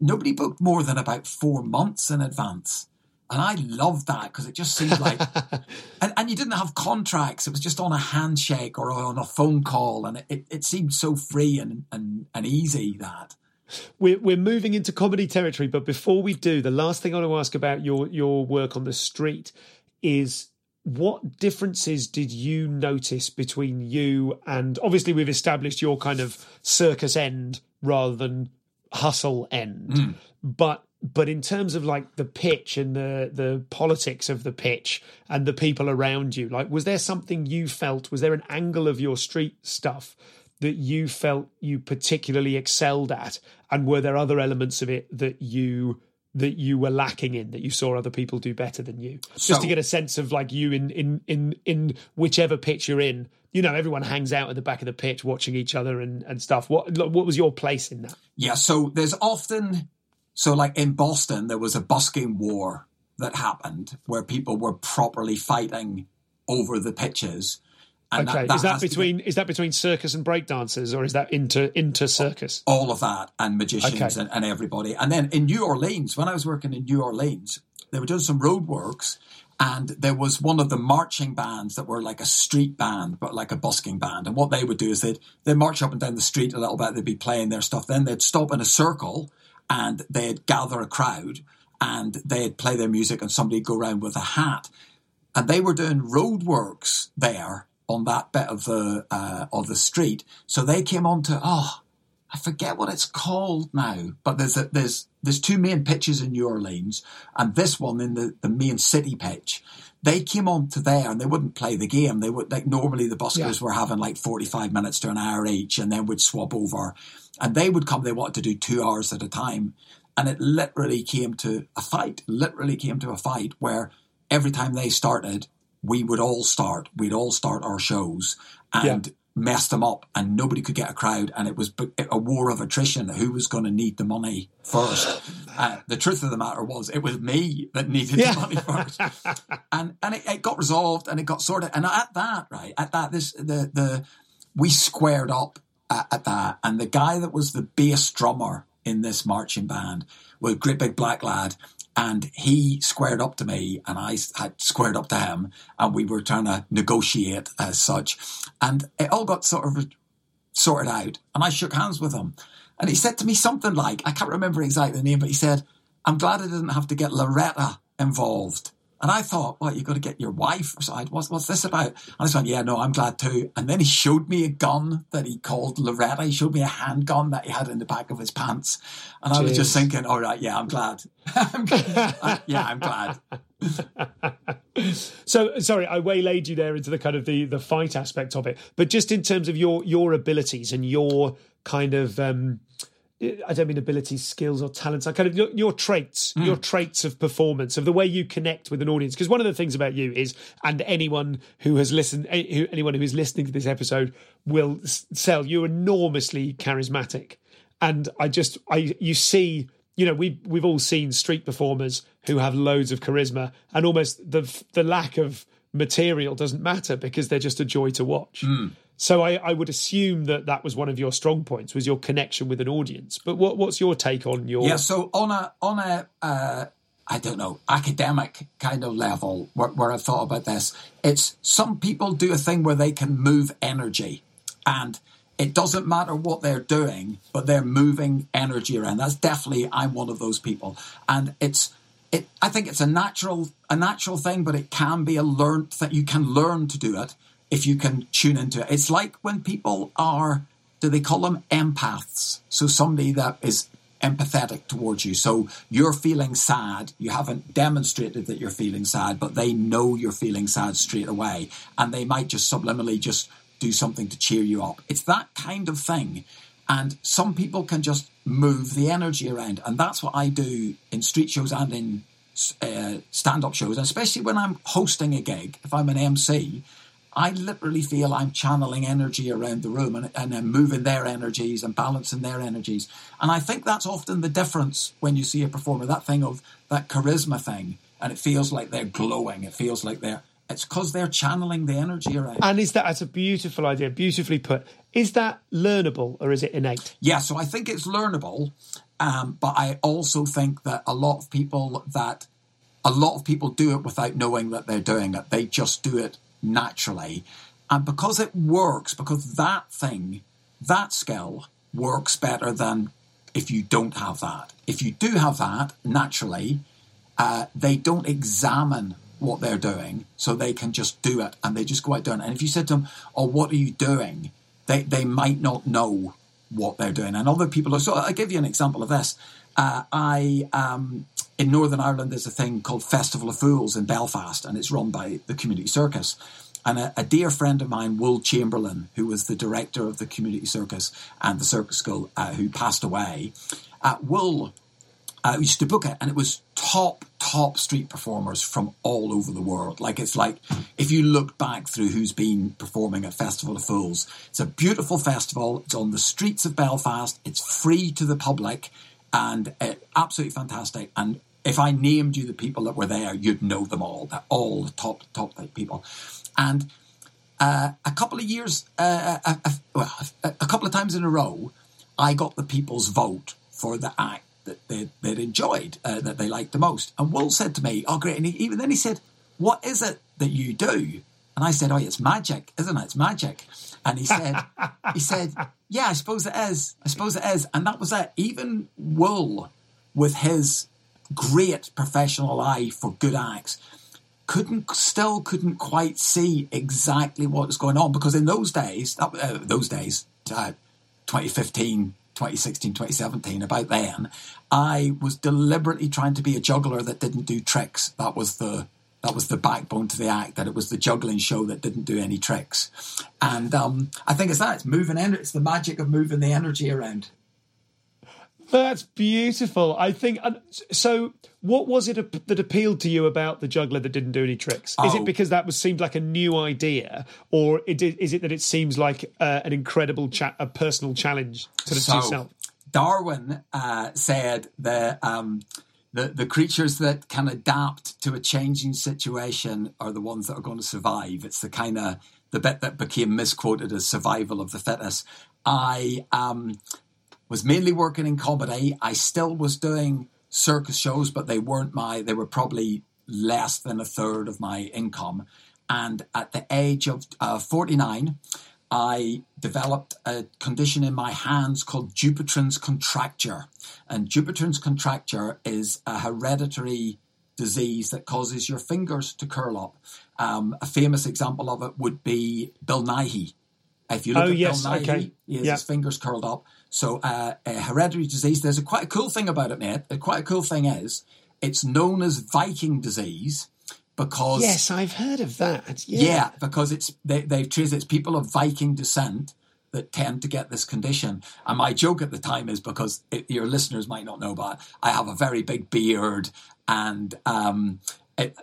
nobody booked more than about four months in advance. And I loved that because it just seemed like, and, and you didn't have contracts. It was just on a handshake or on a phone call. And it, it, it seemed so free and, and, and easy that. we're, we're moving into comedy territory but before we do the last thing I want to ask about your your work on the street is what differences did you notice between you and obviously we've established your kind of circus end rather than hustle end mm. but but in terms of like the pitch and the the politics of the pitch and the people around you like was there something you felt was there an angle of your street stuff that you felt you particularly excelled at? And were there other elements of it that you that you were lacking in that you saw other people do better than you? Just to get a sense of like you in in in in whichever pitch you're in. You know everyone hangs out at the back of the pitch watching each other and and stuff. What what was your place in that? Yeah, so there's often so like in Boston there was a busking war that happened where people were properly fighting over the pitches. And okay is that has to be- between is that between circus and breakdancers or is that inter inter circus all of that and magicians Okay. and, and everybody. And then in New Orleans, when I was working in New Orleans, they were doing some road works and there was one of the marching bands that were like a street band, but like a busking band. And what they would do is they'd, they'd march up and down the street a little bit. They'd be playing their stuff. Then they'd stop in a circle and they'd gather a crowd and they'd play their music and somebody'd go around with a hat. And they were doing road works there on that bit of the, uh, of the street. So they came on to, oh, I forget what it's called now, but there's a, there's there's two main pitches in New Orleans, and this one in the, the main city pitch. They came on to there, and they wouldn't play the game. They would like normally the buskers were having like forty five minutes to an hour each, and then would swap over, and they would come. They wanted to do two hours at a time, and it literally came to a fight. Literally came to a fight where every time they started, we would all start. We'd all start our shows, and messed them up and nobody could get a crowd and it was a war of attrition who was going to need the money first. Uh, the truth of the matter was it was me that needed Yeah. the money first. And and it, it got resolved and it got sorted. And at that right at that this the the we squared up at, at that. And the guy that was the bass drummer in this marching band was a great big black lad and he squared up to me and I had squared up to him and we were trying to negotiate as such. And it all got sort of sorted out and I shook hands with him. And he said to me something like I can't remember exactly the name but he said I'm glad I didn't have to get Loretta involved and I thought, well, you've got to get your wife So something? What's, what's this about? And I just went, yeah, no, I'm glad too. And then he showed me a gun that he called Loretta. He showed me a handgun that he had in the back of his pants. And I was just thinking, all right, yeah, I'm glad. I'm glad. I- yeah, I'm glad. So sorry, I waylaid you there into the kind of the the fight aspect of it, but just in terms of your your abilities and your kind of um, I don't mean abilities, skills, or talents. I kind of your, your traits, mm. your traits of performance, of the way you connect with an audience. Because one of the things about you is, and anyone who has listened, anyone who is listening to this episode will sell. You're enormously charismatic, and I just, I you see, you know, we we've all seen street performers who have loads of charisma, and almost the the lack of material doesn't matter because they're just a joy to watch. Mm. So I, I, would assume that that was one of your strong points was your connection with an audience. But what, what's your take on your? Yeah, so on a on a uh, I don't know academic kind of level where, where I've thought about this, it's some people do a thing where they can move energy, and it doesn't matter what they're doing, but they're moving energy around. That's definitely I'm one of those people, and it's it. I think it's a natural a natural thing, but it can be a learned that you can learn to do it if you can tune into it. It's like when people are, do they call them empaths? So somebody that is empathetic towards you. So you're feeling sad. You haven't demonstrated that you're feeling sad, but they know you're feeling sad straight away. And they might just subliminally just do something to cheer you up. It's that kind of thing. And some people can just move the energy around. And that's what I do in street shows and in uh, stand up shows, especially when I'm hosting a gig, if I'm an MC, I literally feel I'm channeling energy around the room and, and I'm moving their energies and balancing their energies. And I think that's often the difference when you see a performer, that thing of that charisma thing. And it feels like they're glowing. It feels like they're, it's because they're channeling the energy around. And is that, that's a beautiful idea, beautifully put. Is that learnable or is it innate? Yeah, so I think it's learnable. Um, but I also think that a lot of people that, a lot of people do it without knowing that they're doing it. They just do it naturally. And because it works, because that thing, that skill works better than if you don't have that. If you do have that naturally, uh, they don't examine what they're doing, so they can just do it and they just go out doing it. And if you said to them, "Oh, what are you doing?" they they might not know what they're doing. And other people are. So I'll give you an example of this. Uh, I um, in Northern Ireland, there's a thing called Festival of Fools in Belfast, and it's run by the Community Circus. And a, a, dear friend of mine, Will Chamberlain, who was the director of the Community Circus and the Circus School, uh, who passed away, uh, Will uh, used to book it, and it was top, top street performers from all over the world. Like it's like if you look back through who's been performing at Festival of Fools, it's a beautiful festival. It's on the streets of Belfast. It's free to the public and uh, absolutely fantastic. And if I named you the people that were there, you'd know them all. They're all the top, top people. And uh, a couple of years, uh, a, uh, a, uh, well, a, couple of times in a row, I got the people's vote for the act that they, would enjoyed, uh, that they liked the most. And Will said to me, "Oh, great!" And he, even then he said, "What is it that you do?" And I said, "Oh, it's magic, isn't it? It's magic." And he said, "He said, yeah, I suppose it is. I suppose it is." And that was it. Even Will, with his great professional eye for good acts, couldn't still couldn't quite see exactly what was going on because in those days, uh, those days, uh, 2015, 2016, 2017, about then, I was deliberately trying to be a juggler that didn't do tricks. That was the that was the backbone to the act. That it was the juggling show that didn't do any tricks, and um, I think it's that. It's moving. energy It's the magic of moving the energy around. That's beautiful. I think so. What was it that appealed to you about the juggler that didn't do any tricks? Is it oh. because that was seemed like a new idea, or is it that it seems like uh, an incredible, cha- a personal challenge to the so, yourself? Darwin uh, said that um, the the creatures that can adapt to a changing situation are the ones that are going to survive. It's the kind of the bit that became misquoted as survival of the fittest. I um, was mainly working in comedy. I still was doing circus shows, but they weren't my, they were probably less than a third of my income. And at the age of uh, 49, I developed a condition in my hands called Dupuytren's contracture. And Dupuytren's contracture is a hereditary disease that causes your fingers to curl up. Um, a famous example of it would be Bill Nighy. If you look oh, at yes, Bill Nighy, okay. he has yeah. his fingers curled up. So uh, a hereditary disease. There's a quite a cool thing about it, mate. A quite a cool thing is it's known as Viking disease because yes, I've heard of that. Yeah, yeah because it's they, they've traced it's people of Viking descent that tend to get this condition. And my joke at the time is because it, your listeners might not know, but I have a very big beard and um,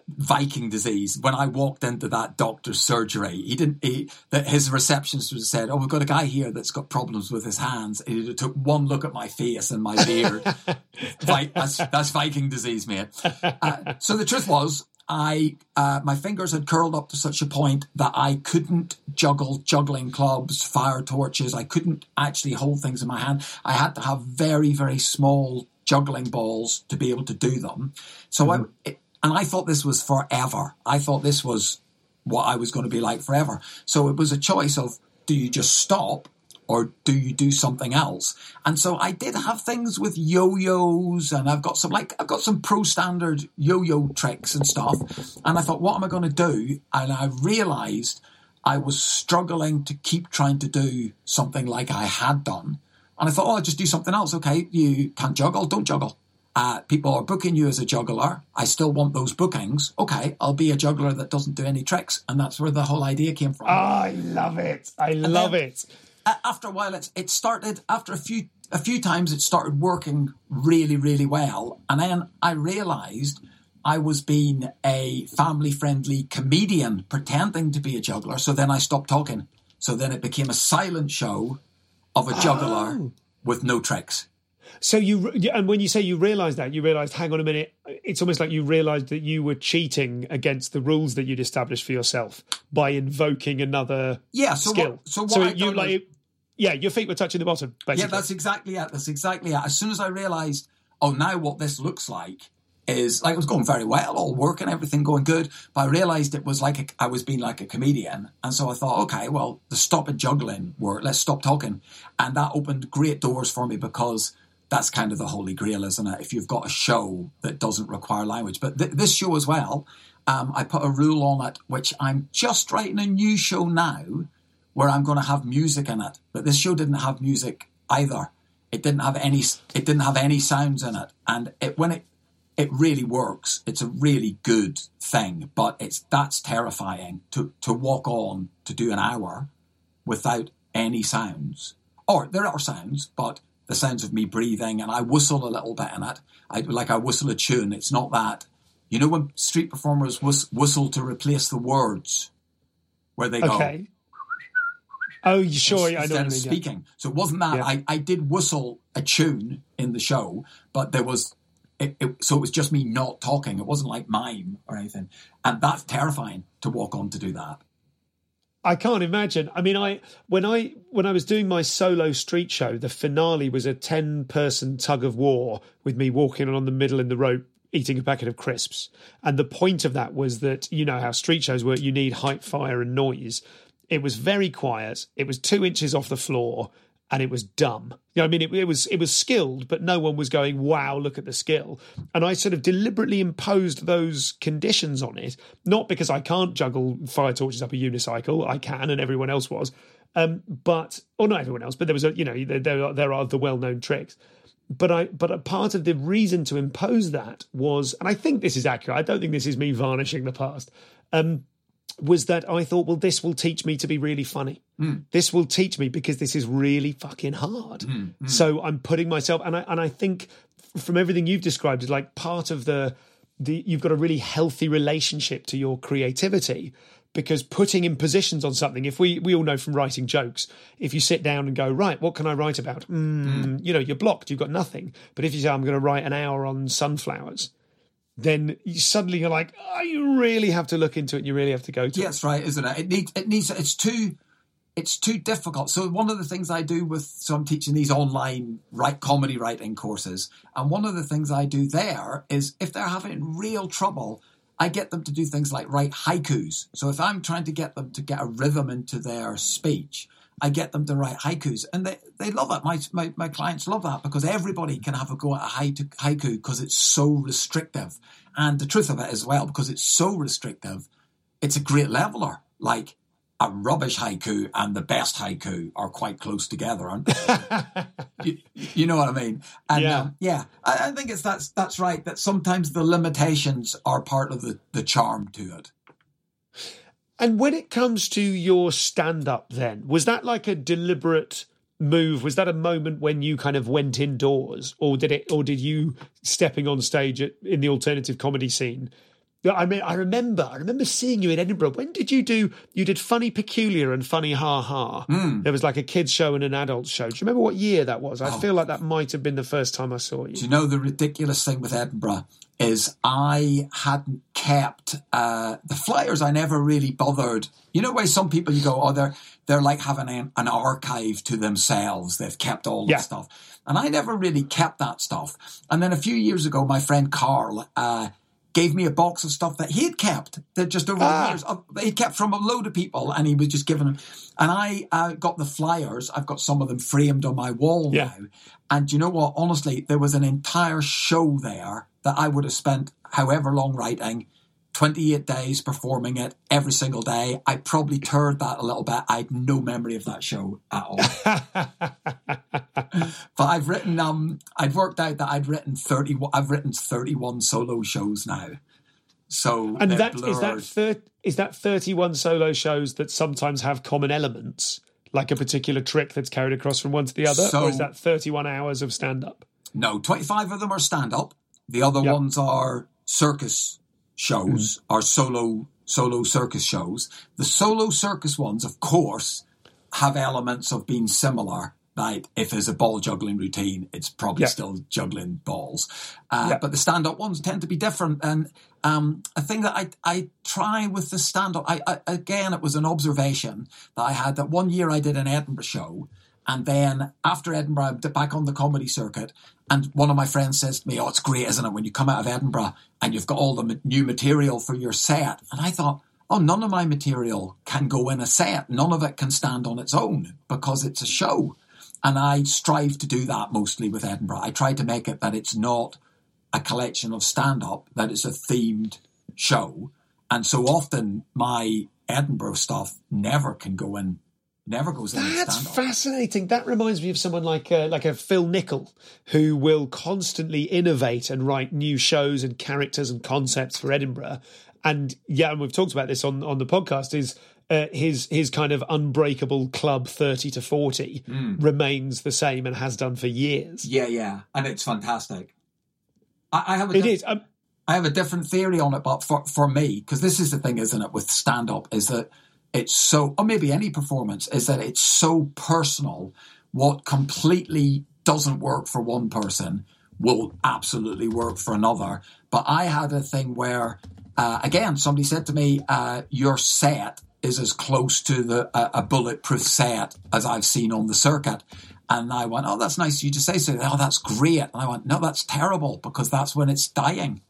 Viking disease. When I walked into that doctor's surgery, he didn't. He, that his receptionist was said, "Oh, we've got a guy here that's got problems with his hands." And he took one look at my face and my beard. that's, that's, Viking disease, mate. Uh, so the truth was, I uh, my fingers had curled up to such a point that I couldn't juggle juggling clubs, fire torches. I couldn't actually hold things in my hand. I had to have very very small juggling balls to be able to do them. So mm-hmm. I. It, and I thought this was forever. I thought this was what I was going to be like forever. So it was a choice of do you just stop or do you do something else? And so I did have things with yo-yos and I've got some like I've got some pro standard yo-yo tricks and stuff. And I thought, what am I going to do? And I realized I was struggling to keep trying to do something like I had done. And I thought, oh, I'll just do something else. Okay, you can't juggle, don't juggle uh, people are booking you as a juggler. I still want those bookings. Okay, I'll be a juggler that doesn't do any tricks, and that's where the whole idea came from. Oh, I love it. I and love then, it. After a while, it it started. After a few a few times, it started working really, really well, and then I realised. I was being a family friendly comedian pretending to be a juggler. So then I stopped talking. So then it became a silent show of a juggler oh. with no tricks. So you and when you say you realised that, you realised, hang on a minute, it's almost like you realised that you were cheating against the rules that you'd established for yourself by invoking another yeah so skill. What, so what so you like, was, yeah, your feet were touching the bottom. Basically. Yeah, that's exactly it. That's exactly it. As soon as I realised, oh, now what this looks like is like it was going very well, all working, everything going good. But I realised it was like a, I was being like a comedian, and so I thought, okay, well, the stop it juggling work. let's stop talking, and that opened great doors for me because that's kind of the holy grail, isn't it? If you've got a show that doesn't require language. But th- this show as well, um, I put a rule on it, which I'm just writing a new show now where I'm going to have music in it. But this show didn't have music either. It didn't have any. It didn't have any sounds in it, and it when it it really works. It's a really good thing, but it's that's terrifying to to walk on to do an hour without any sounds. Or there are sounds, but the sounds of me breathing, and I whistle a little bit in it. I like I whistle a tune. It's not that. You know when street performers whistle to replace the words, where they okay. go. Oh, sure. I know. Instead of speaking, so it wasn't that. Yeah. I, I did whistle a tune in the show, but there was it, it, so it was just me not talking. It wasn't like mime or anything, and that's terrifying to walk on to do that. I can't imagine. I mean, I when I when I was doing my solo street show, the finale was a ten person tug of war with me walking on the middle in the rope eating a packet of crisps. And the point of that was that you know how street shows work. You need height, fire, and noise. It was very quiet. It was two inches off the floor, and it was dumb. You know, I mean, it, it, was it was skilled, but no one was going, "Wow, look at the skill." And I sort of deliberately imposed those conditions on it, not because I can't juggle fire torches up a unicycle, I can, and everyone else was, um, but or not everyone else, but there was a you know there there are, there are the well known tricks. But I but a part of the reason to impose that was, and I think this is accurate. I don't think this is me varnishing the past. Um, was that I thought, well, this will teach me to be really funny. Mm. This will teach me because this is really fucking hard. Mm, mm. So I'm putting myself, and I and I think from everything you've described, is like part of the the you've got a really healthy relationship to your creativity because putting in positions on something if we we all know from writing jokes if you sit down and go right what can i write about mm, you know you're blocked you've got nothing but if you say i'm going to write an hour on sunflowers then you suddenly you're like, oh, you really have to look into it. And you really have to go to. Yeah, that's right, isn't it? It needs. It needs. It's too. It's too difficult. So one of the things I do with so I'm teaching these online write comedy writing courses, and one of the things I do there is if they're having real trouble, I get them to do things like write haikus. So if I'm trying to get them to get a rhythm into their speech, I get them to write haikus, and they, they love it. My, my, my clients love that because everybody can have a go at a haiku because it's so restrictive. And the truth of it as well, because it's so restrictive, it's a great leveler. Like a rubbish haiku and the best haiku are quite close together, aren't they? you, you, know what I mean? And yeah, um, yeah I, I, think it's that's that's right. That sometimes the limitations are part of the, the charm to it. And when it comes to your stand up, then, was that like a deliberate move? Was that a moment when you kind of went indoors, or did it, or did you stepping on stage at, in the alternative comedy scene? I mean, I remember, I remember seeing you in Edinburgh. When did you do? You did Funny Peculiar and Funny Ha Ha. Hmm. There was like a kids show and an adult show. Do you remember what year that was? I Oh. feel like that might have been the first time I saw you. Do you know the ridiculous thing with Edinburgh is I hadn't kept uh, the flyers. I never really bothered. You know, why some people you go, oh, they're they're like having an, an archive to themselves. They've kept all Yeah. the stuff, and I never really kept that stuff. And then a few years ago, my friend Carl. Uh, Gave me a box of stuff that he'd kept that just over the years uh, he'd kept from a load of people, and he was just giving them. And I uh, got the flyers. I've got some of them framed on my wall Yeah. now. And you know what? Honestly, there was an entire show there that I would have spent however long writing, 28 days performing it every single day. I probably toured that a little bit. I had no memory of that show at all. but I've written, um, I'd worked out that I'd written 30, I've written 31 solo shows now. So and that is that thir- is that 31 solo shows that sometimes have common elements like a particular trick that's carried across from one to the other So- or is that 31 hours of stand up No, 25 of them are stand up. The other Yep. ones are circus shows, are solo solo circus shows. The solo circus ones, of course, have elements of being similar. Like if there's a ball juggling routine, it's probably Yeah. still juggling balls. Uh, Yeah. But the stand up ones tend to be different. And um, a thing that I, I try with the stand up, I, I, again, it was an observation that I had that one year I did an Edinburgh show. And then after Edinburgh, I'm back on the comedy circuit. And one of my friends says to me, Oh, it's great, isn't it? When you come out of Edinburgh and you've got all the new material for your set. And I thought, Oh, none of my material can go in a set. None of it can stand on its own because it's a show. And I strive to do that mostly with Edinburgh. I try to make it that it's not a collection of stand up, that it's a themed show. And so often my Edinburgh stuff never can go in, never goes in That's fascinating. That reminds me of someone like uh, like a Phil Nichol, who will constantly innovate and write new shows and characters and concepts for Edinburgh. And yeah, and we've talked about this on on the podcast. Is uh, his his kind of unbreakable club thirty to forty remains the same and has done for years. Yeah, yeah, and it's fantastic. I, I have a It diff- is. Um, I have a different theory on it, but for for me, because this is the thing, isn't it, with stand up, is that it's so, or maybe any performance, is that it's so personal. What completely doesn't work for one person will absolutely work for another. But I had a thing where, uh, again, somebody said to me, uh, "Your set is as close to the a, a bulletproof set as I've seen on the circuit." And I went, "Oh, that's nice you to say so." Oh, that's great. And I went, "No, that's terrible because that's when it's dying."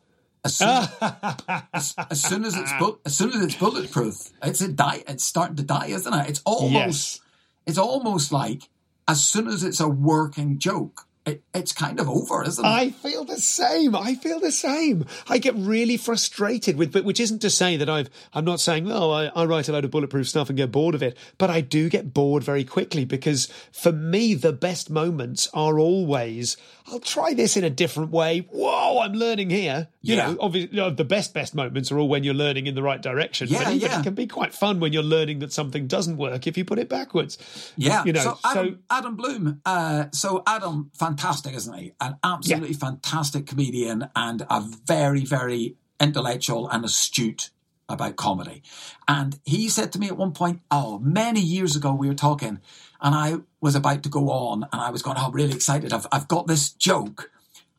As soon as, as, as soon as it's bu- as soon as it's bulletproof, it's a die. It's starting to die, isn't it? It's almost Yes. it's almost like as soon as it's a working joke, it, it's kind of over, isn't it? I feel the same. I feel the same. I get really frustrated with, but which isn't to say that I've. I'm not saying, oh, I, I write a load of bulletproof stuff and get bored of it, but I do get bored very quickly because for me, the best moments are always. I'll try this in a different way. Whoa, I'm learning here. You Yeah. know, obviously, you know, the best best moments are all when you're learning in the right direction. Yeah, but yeah. it can be quite fun when you're learning that something doesn't work if you put it backwards. Yeah. you know. so Adam, Adam Bloom. Uh, so Adam, fantastic, isn't he? An absolutely fantastic comedian and a very, very intellectual and astute about comedy. And he said to me at one point, oh, many years ago, we were talking, and I was about to go on, and I was going, oh, I'm really excited. I've, I've got this joke,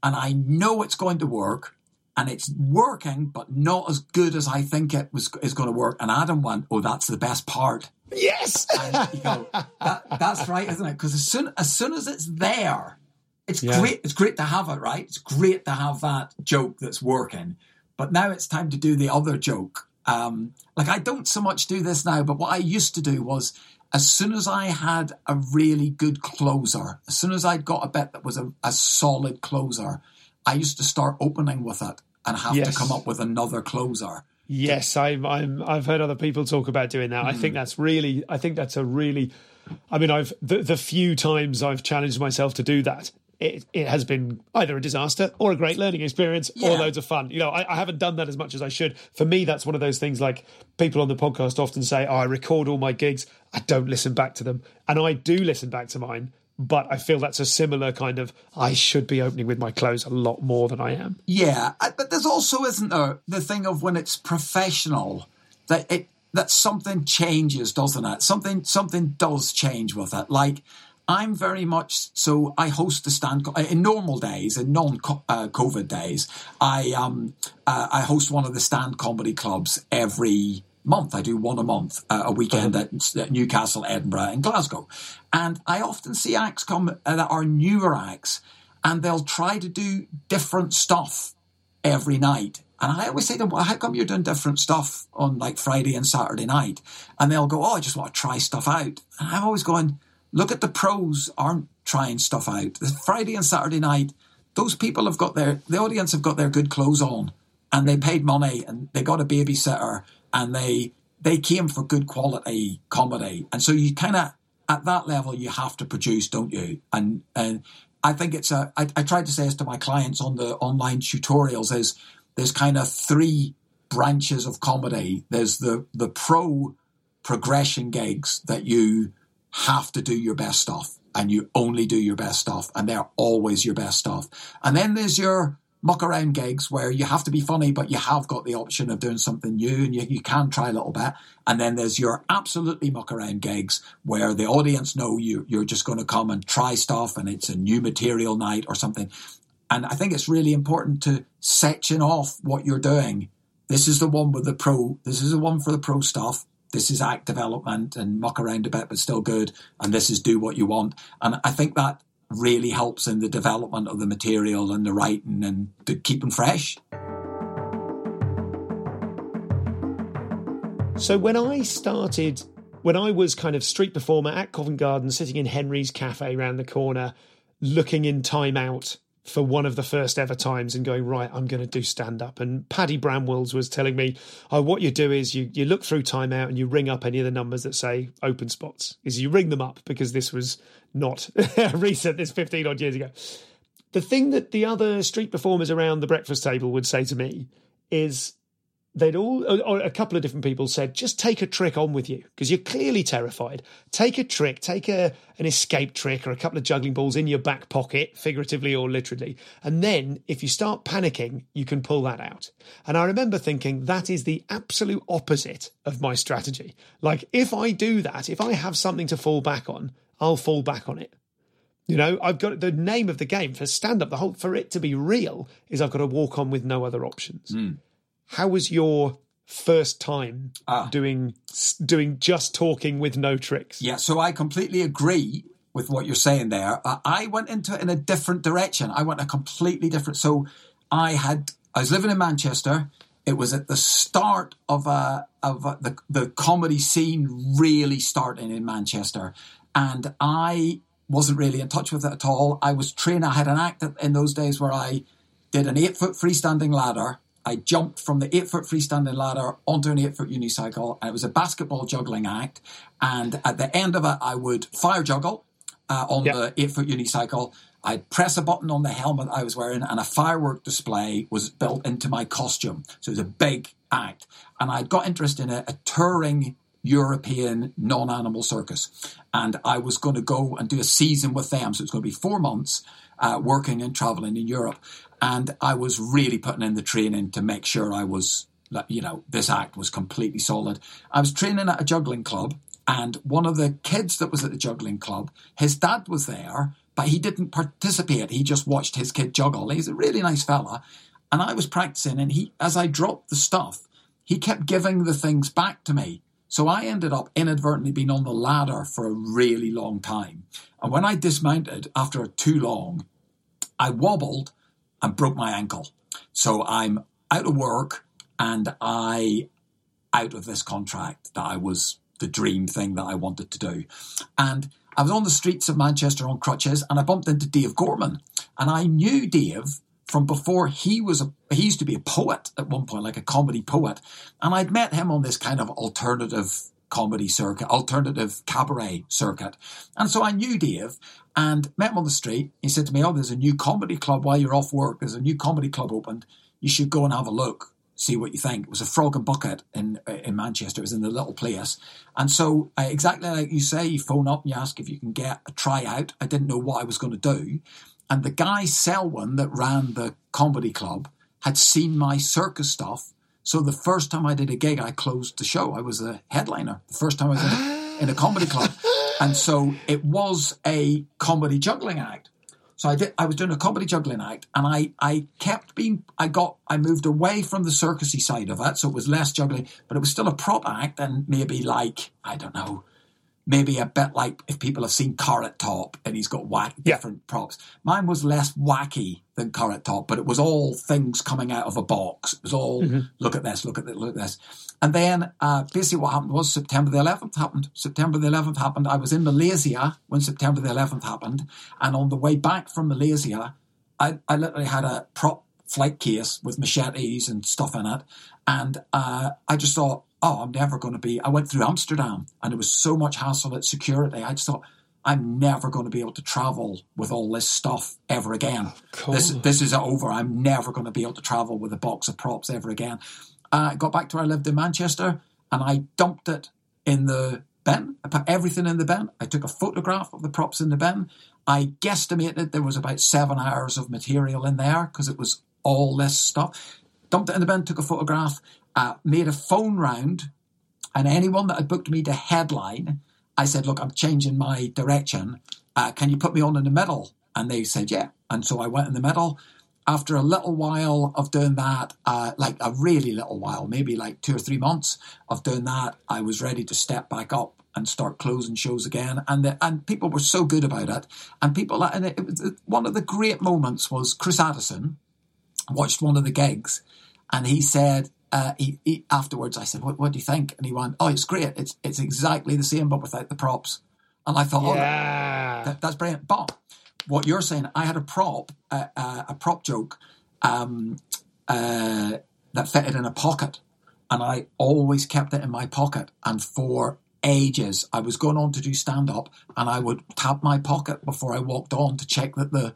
and I know it's going to work. And it's working, but not as good as I think it was is going to work. And Adam went, "Oh, that's the best part." yes. And you go, that, that's right, isn't it? Because as soon as soon as it's there, it's Yeah. great. It's great to have it, right? It's great to have that joke that's working. But now it's time to do the other joke. Um, like I don't so much do this now, but what I used to do was as soon as I had a really good closer, as soon as I'd got a bet that was a, a solid closer, I used to start opening with it and have Yes. to come up with another closer. Yes, I'm, I'm. I've heard other people talk about doing that. I think that's really. I think that's a really. I mean, I've the, the few times I've challenged myself to do that. It, it has been either a disaster or a great learning experience Yeah. or loads of fun. You know, I, I haven't done that as much as I should. For me, that's one of those things like people on the podcast often say, oh, I record all my gigs. I don't listen back to them. And I do listen back to mine. But I feel that's a similar kind of, I should be opening with my clothes a lot more than I am. Yeah, but there's also isn't there the thing of when it's professional that it that something changes, doesn't it? Something something does change with it. Like I'm very much so. I host the stand in normal days, in non uh, COVID days. I um uh, I host one of the stand comedy clubs every month. I do one a month, uh, a weekend at, at Newcastle, Edinburgh, and Glasgow. And I often see acts come uh, that are newer acts, and they'll try to do different stuff every night. And I always say to them, well, how come you're doing different stuff on like Friday and Saturday night? And they'll go, oh, I just want to try stuff out. And I'm always going, look at the pros aren't trying stuff out. Friday and Saturday night, those people have got their, the audience have got their good clothes on and they paid money and they got a babysitter and they, they came for good quality comedy. And so you kind of, at that level, you have to produce, don't you? And, and I think it's a, I, I tried to say this to my clients on the online tutorials is there's kind of three branches of comedy. There's the, the pro progression gigs that you have to do your best stuff and you only do your best stuff and they're always your best stuff. And then there's your muck around gigs where you have to be funny, but you have got the option of doing something new and you, you can try a little bit. And then there's your absolutely muck around gigs where the audience know you, you're just going to come and try stuff and it's a new material night or something. And I think it's really important to section off what you're doing. This is the one with the pro, this is the one for the pro stuff. This is act development and muck around a bit, but still good. And this is do what you want. And I think that really helps in the development of the material and the writing and the keeping fresh. So when I started, when I was kind of street performer at Covent Garden, sitting in Henry's Cafe round the corner, looking in time out for one of the first ever times and going, right, I'm going to do stand up. And Paddy Bramwells was telling me, oh, what you do is you, you look through time out and you ring up any of the numbers that say open spots, is you ring them up because this was not recent, this 15 odd years ago. The thing that the other street performers around the breakfast table would say to me is, they'd all, or a couple of different people said, just take a trick on with you because you're clearly terrified. Take a trick, take a an escape trick or a couple of juggling balls in your back pocket, figuratively or literally. And then if you start panicking, you can pull that out. And I remember thinking that is the absolute opposite of my strategy. Like if I do that, if I have something to fall back on, I'll fall back on it. You know, I've got the name of the game for stand up, the whole for it to be real is I've got to walk on with no other options hmm. How was your first time Ah. doing doing just talking with no tricks? Yeah, so I completely agree with what you're saying there. I went into it in a different direction. I went a completely different. So I had I was living in Manchester. It was at the start of a of a, the the comedy scene really starting in Manchester, and I wasn't really in touch with it at all. I was training. I had an act in those days where I did an eight foot freestanding ladder. I jumped from the eight foot freestanding ladder onto an eight foot unicycle. And it was a basketball juggling act. And at the end of it, I would fire juggle uh, on Yep. the eight foot unicycle. I'd press a button on the helmet I was wearing, and a firework display was built into my costume. So it was a big act. And I'd got interested in a, a touring European non animal circus. And I was going to go and do a season with them. So it's going to be four months uh, working and traveling in Europe. And I was really putting in the training to make sure I was, you know, this act was completely solid. I was training at a juggling club. And one of the kids that was at the juggling club, his dad was there, but he didn't participate. He just watched his kid juggle. He's a really nice fella. And I was practicing, and he, as I dropped the stuff, he kept giving the things back to me. So I ended up inadvertently being on the ladder for a really long time. And when I dismounted after too long, I wobbled and broke my ankle. So I'm out of work and I out of this contract that I was the dream thing that I wanted to do. And I was on the streets of Manchester on crutches and I bumped into Dave Gorman. And I knew Dave from before he was a he used to be a poet at one point, like a comedy poet. And I'd met him on this kind of alternative comedy circuit, alternative cabaret circuit. And so I knew Dave and met him on the street. He said to me, Oh, there's a new comedy club while you're off work. There's a new comedy club opened. You should go and have a look, see what you think. It was a frog and bucket in in Manchester. It was in the little place. And so, uh, exactly like you say, you phone up and you ask if you can get a tryout. I didn't know what I was going to do. And the guy, Selwyn, that ran the comedy club, had seen my circus stuff. So the first time I did a gig, I closed the show. I was a headliner. The first time I was in a, in a comedy club. And so it was a comedy juggling act. So I did. I was doing a comedy juggling act, and I I kept being. I got. I moved away from the circusy side of it, so it was less juggling, but it was still a prop act, and maybe like I don't know, maybe a bit like if people have seen Carrot Top and he's got whack different props. Mine was less wacky than Carrot Top, but it was all things coming out of a box. It was all mm-hmm. look at this, look at this, look at this. And then uh, basically what happened was September the 11th happened. September the 11th happened. I was in Malaysia when September the 11th happened, and on the way back from Malaysia, I, I literally had a prop flight case with machetes and stuff in it, and uh, I just thought oh, I'm never going to be. I went through Amsterdam and it was so much hassle at security. I just thought, I'm never going to be able to travel with all this stuff ever again. Cool. This this is over. I'm never going to be able to travel with a box of props ever again. Uh, I got back to where I lived in Manchester and I dumped it in the bin. I put everything in the bin. I took a photograph of the props in the bin. I guesstimated there was about seven hours of material in there because it was all this stuff. Dumped it in the bin, took a photograph, uh, made a phone round, and anyone that had booked me to headline, I said, "Look, I'm changing my direction. Uh, can you put me on in the middle?" And they said, "Yeah." And so I went in the middle. After a little while of doing that, uh, like a really little while, maybe like two or three months of doing that, I was ready to step back up and start closing shows again. And the, and people were so good about it. And people, and it, it was one of the great moments was Chris Addison watched one of the gigs, and he said, uh, he, he, afterwards I said, what, what, do you think? And he went, oh, it's great. It's it's exactly the same, but without the props. And I thought, oh, yeah. that, that's brilliant. But what you're saying, I had a prop, uh, uh, a prop joke um, uh, that fitted in a pocket, and I always kept it in my pocket. And for ages, I was going on to do stand up, and I would tap my pocket before I walked on to check that the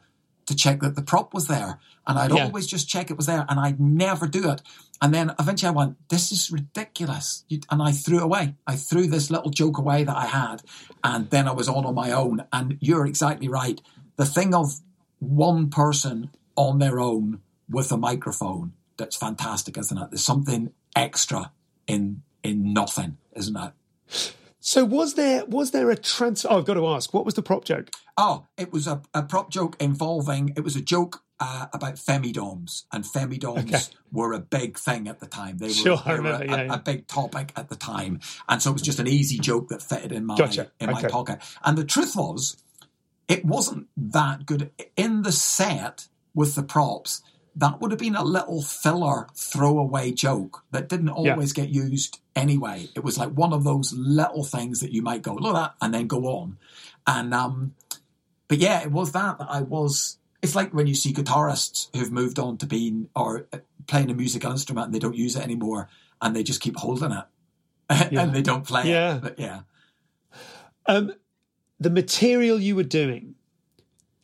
to check that the prop was there. And I'd yeah. always just check it was there and I'd never do it. And then eventually I went, this is ridiculous. And I threw away. I threw this little joke away that I had. And then I was all on my own. And you're exactly right. The thing of one person on their own with a microphone, that's fantastic, isn't it? There's something extra in in nothing, isn't it? So was there was there a trans? Oh, I've got to ask. What was the prop joke? Oh, it was a, a prop joke involving. It was a joke uh, about femidoms, and femidoms okay. were a big thing at the time. They were, sure, they were a, yeah, yeah. a, big topic at the time, and so it was just an easy joke that fitted in my gotcha. in okay. my pocket. And the truth was, it wasn't that good in the set with the props that would have been a little filler throwaway joke that didn't always yeah. get used anyway. It was like one of those little things that you might go, look at that, and then go on. And, um, but yeah, it was that that I was, it's like when you see guitarists who've moved on to being, or playing a musical instrument and they don't use it anymore and they just keep holding it yeah. and they don't play yeah. it. But yeah. Um, the material you were doing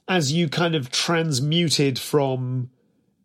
as you kind of transmuted from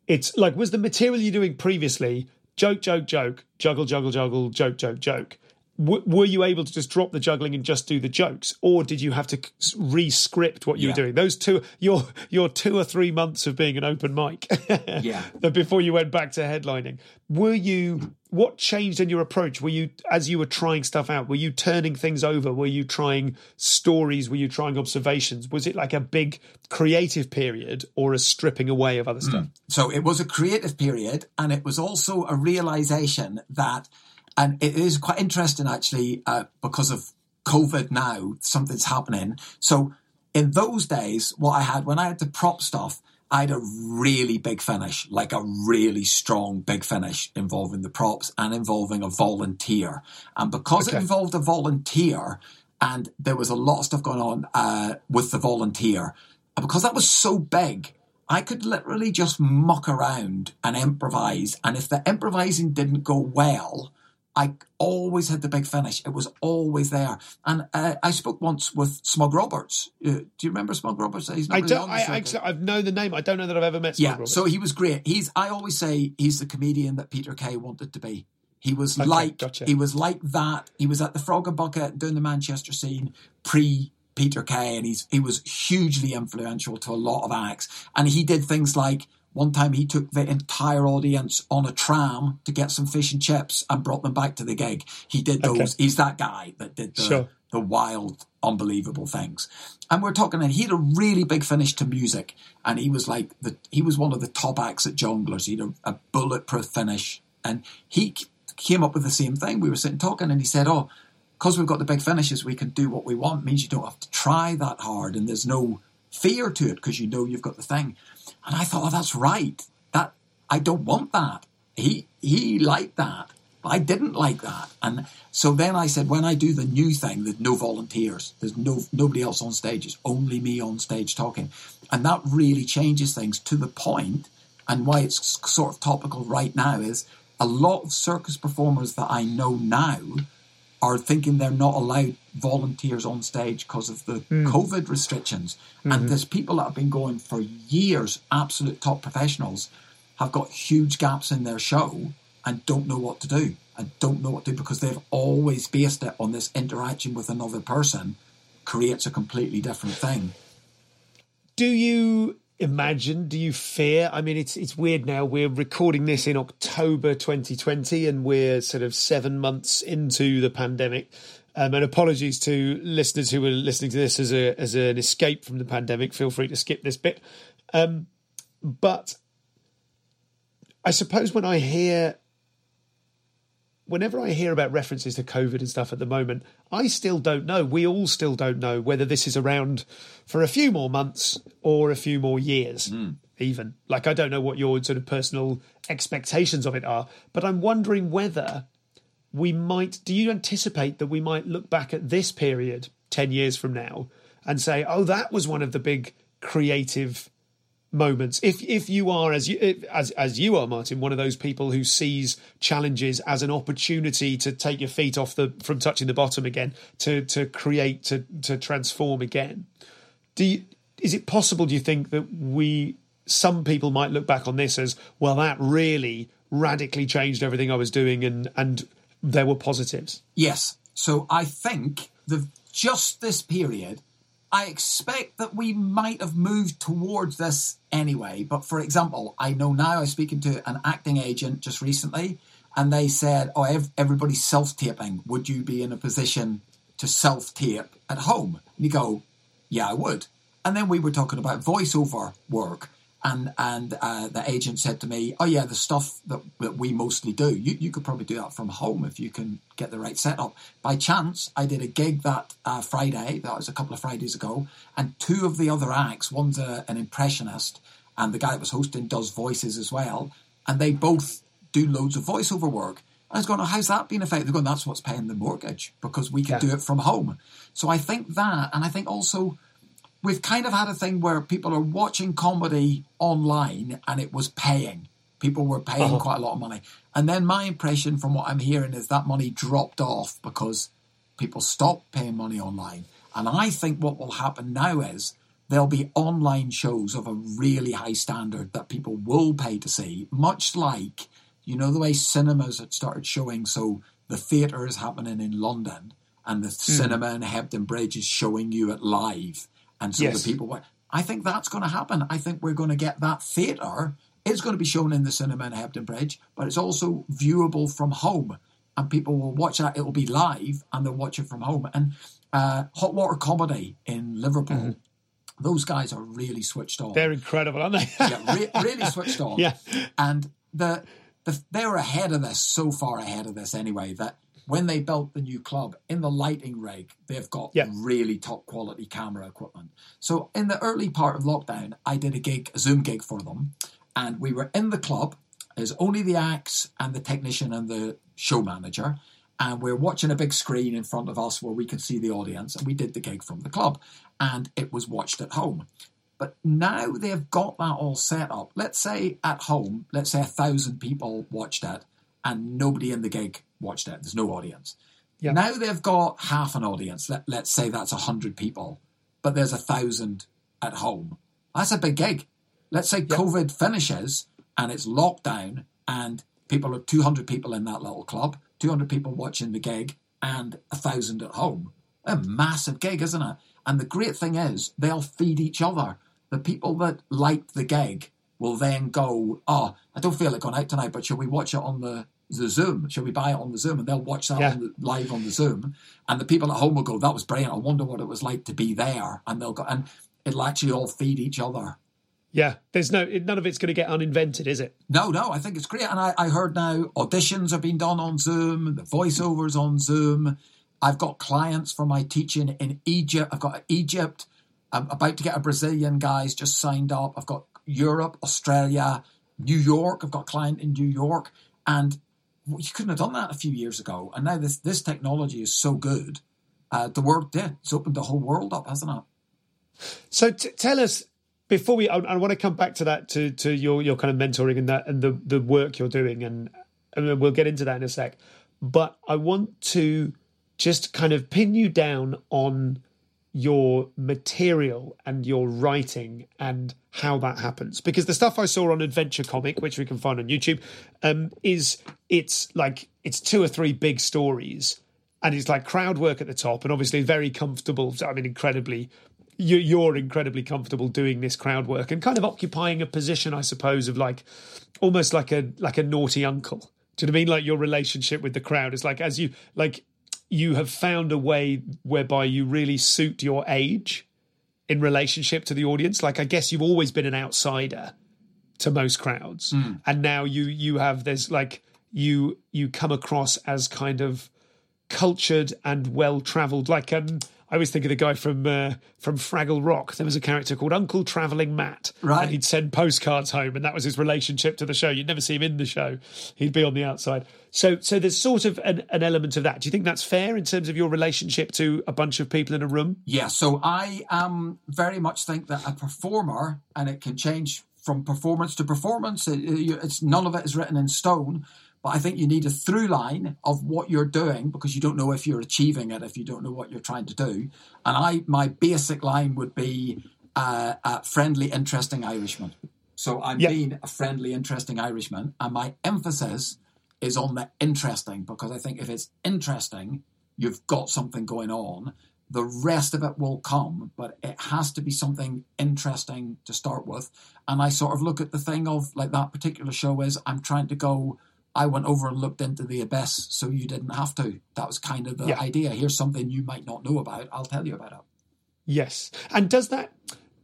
it's like was the material you're doing previously joke, joke, joke, juggle, juggle, juggle, joke, joke, joke. W- were you able to just drop the juggling and just do the jokes, or did you have to re-script what you yeah. were doing? Those two, your your two or three months of being an open mic, yeah, before you went back to headlining. Were you? What changed in your approach? Were you, as you were trying stuff out, were you turning things over? Were you trying stories? Were you trying observations? Was it like a big creative period or a stripping away of other stuff? Mm. So it was a creative period, and it was also a realization that and it is quite interesting actually uh, because of COVID now, something's happening. So in those days, what I had when I had to prop stuff, I had a really big finish, like a really strong big finish involving the props and involving a volunteer. And because okay. it involved a volunteer and there was a lot of stuff going on uh, with the volunteer, and because that was so big, I could literally just muck around and improvise. And if the improvising didn't go well, I always had the big finish. It was always there. And uh, I spoke once with Smug Roberts. Uh, do you remember Smug Roberts? He's not I really don't. on the I, I've known the name. I don't know that I've ever met. Smug yeah, Roberts. so he was great. He's I always say he's the comedian that Peter Kay wanted to be. He was Okay, like gotcha. he was like that. He was at the Frog and Bucket doing the Manchester scene pre Peter Kay, and he's he was hugely influential to a lot of acts. And he did things like one time he took the entire audience on a tram to get some fish and chips and brought them back to the gig. He did those. Okay. He's that guy that did the Sure. the wild, unbelievable things. And we're talking, and he had a really big finish to music, and he was like the he was one of the top acts at Jongleurs. He had a, a bulletproof finish, and he came up with the same thing. We were sitting talking, and he said, "Oh, because we've got the big finishes, we can do what we want. it means you don't have to try that hard, and there's no fear to it because you know you've got the thing." And I thought, "Oh, that's right. That I don't want that." He he liked that. But I didn't like that. And so then I said, when I do the new thing, there's no volunteers. There's no nobody else on stage. It's only me on stage talking. And that really changes things to the point, and why it's sort of topical right now is a lot of circus performers that I know now are thinking they're not allowed volunteers on stage because of the hmm. COVID restrictions. And mm-hmm. there's people that have been going for years, absolute top professionals, have got huge gaps in their show and don't know what to do and don't know what to do because they've always based it on this interaction with another person creates a completely different thing. do you imagine? Do you fear? I mean, it's it's weird now. We're recording this in October 2020, and we're sort of seven months into the pandemic. Um, and apologies to listeners who are listening to this as a as an escape from the pandemic. Feel free to skip this bit. Um, but I suppose when I hear whenever I hear about references to COVID and stuff at the moment, I still don't know. We all still don't know whether this is around for a few more months or a few more years, hmm. even. Like, I don't know what your sort of personal expectations of it are, but I'm wondering whether we might. Do you anticipate that we might look back at this period 10 years from now and say, oh, that was one of the big creative moments if if you are as you if- as as you are martin one of those people who sees challenges as an opportunity to take your feet off the from touching the bottom again to to create to to transform again do you, is it possible do you think that we some people might look back on this as well that really radically changed everything i was doing and and there were positives Yes. So I think the just this period, I expect that we might have moved towards this anyway. But for example, I know now I was speaking to an acting agent just recently, and they said, "Oh, everybody's self-taping. Would you be in a position to self-tape at home?" And you go, "Yeah, I would." And then we were talking about voiceover work, and and uh, the agent said to me, "Oh yeah, the stuff that, that we mostly do, you, you could probably do that from home if you can get the right setup." By chance, I did a gig that uh, Friday. That was a couple of Fridays ago, and two of the other acts, one's a, an impressionist, and the guy that was hosting does voices as well, and they both do loads of voiceover work. I was going, oh, how's that been affected? They're going, that's what's paying the mortgage because we can do it from home. So I think that, and I think also we've kind of had a thing where people are watching comedy online and it was paying. People were paying uh-huh. quite a lot of money. And then my impression from what I'm hearing is that money dropped off because people stopped paying money online. And I think what will happen now is there'll be online shows of a really high standard that people will pay to see, much like, you know, the way cinemas had started showing. So the theatre is happening in London and the hmm. cinema in Hebden Bridge is showing you it live. And so Yes. the people went, I think that's going to happen. I think we're going to get that theatre. It's going to be shown in the cinema in Hebden Bridge, but it's also viewable from home. And people will watch that. It will be live and they'll watch it from home. And uh, Hot Water Comedy in Liverpool, those guys are really switched on they're incredible aren't they yeah, re- really switched on. Yeah. and the, the they were ahead of this, so far ahead of this anyway that when they built the new club in the lighting rig, they've got Yeah. really top quality camera equipment. So in the early part of lockdown, I did a gig, a Zoom gig for them, and we were in the club. There's only the acts and the technician and the show manager. And we're watching a big screen in front of us where we can see the audience. And we did the gig from the club. And it was watched at home. But now they've got that all set up. Let's say at home, let's say a thousand people watched it, and nobody in the gig watched it. There's no audience. Now they've got half an audience. Let, let's say that's 100 people, but there's a thousand at home. That's a big gig. Let's say COVID finishes and it's lockdown and people are 200 people in that little club, 200 people watching the gig and a thousand at home. A massive gig, isn't it? And the great thing is they'll feed each other. The people that liked the gig will then go, oh, I don't feel like going out tonight, but shall we watch it on the, the Zoom? Shall we buy it on the Zoom? And they'll watch that Yeah. on the, live on the Zoom. And the people at home will go, that was brilliant. I wonder what it was like to be there. And they'll go, and it'll actually all feed each other. Yeah, there's no none of it's going to get uninvented, is it? No, no, I think it's great. And I, I heard now auditions are being done on Zoom, the voiceovers on Zoom. I've got clients for my teaching in Egypt. I've got Egypt. I'm about to get a Brazilian guys just signed up. I've got Europe, Australia, New York. I've got a client in New York. And you couldn't have done that a few years ago. And now this, this technology is so good. Uh, the world, yeah, it's opened the whole world up, hasn't it? So t- tell us before we. I, I want to come back to that to to your your kind of mentoring and that and the the work you're doing and and we'll get into that in a sec. But I want to just kind of pin you down on your material and your writing and how that happens because the stuff I saw on Adventure Comic, which we can find on YouTube, um, is it's like it's two or three big stories and it's like crowd work at the top and obviously very comfortable. I mean, incredibly you- you're incredibly comfortable doing this crowd work and kind of occupying a position, I suppose, of like almost like a like a naughty uncle. Do you know what I mean? Like your relationship with the crowd is like as you like you have found a way whereby you really suit your age in relationship to the audience. Like I guess you've always been an outsider to most crowds, and now you you have there's like you you come across as kind of cultured and well travelled. Like um, I always think of the guy from uh, from Fraggle Rock. There was a character called Uncle Travelling Matt, Right. And he'd send postcards home, and that was his relationship to the show. You'd never see him in the show; he'd be on the outside. So, so there's sort of an, an element of that. Do you think that's fair in terms of your relationship to a bunch of people in a room? Yeah, so I um, very much think that a performer, and it can change from performance to performance. It- it's none of it is written in stone, but I think you need a through line of what you're doing because you don't know if you're achieving it if you don't know what you're trying to do. And I, my basic line would be uh, a friendly, interesting Irishman. So I'm Yeah. being a friendly, interesting Irishman, and my emphasis is on the interesting because I think if it's interesting, you've got something going on. The rest of it will come, but it has to be something interesting to start with. And I sort of look at the thing of like that particular show is I'm trying to go. I went over and looked into the abyss, so you didn't have to. That was kind of the Yeah. idea. Here's something you might not know about. I'll tell you about it. Yes. And does that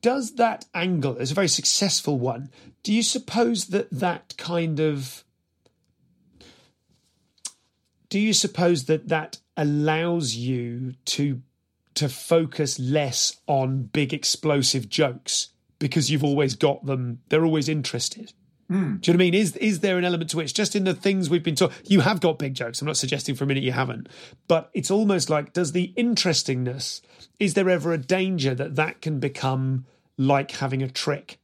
does that angle is a very successful one? Do you suppose that that kind of do you suppose that that allows you to to focus less on big explosive jokes because you've always got them they're always interested do you know what I mean? Is is there an element to which just in the things we've been taught, you have got big jokes. I'm not suggesting for a minute you haven't, but it's almost like does the interestingness? Is there ever a danger that that can become like having a trick?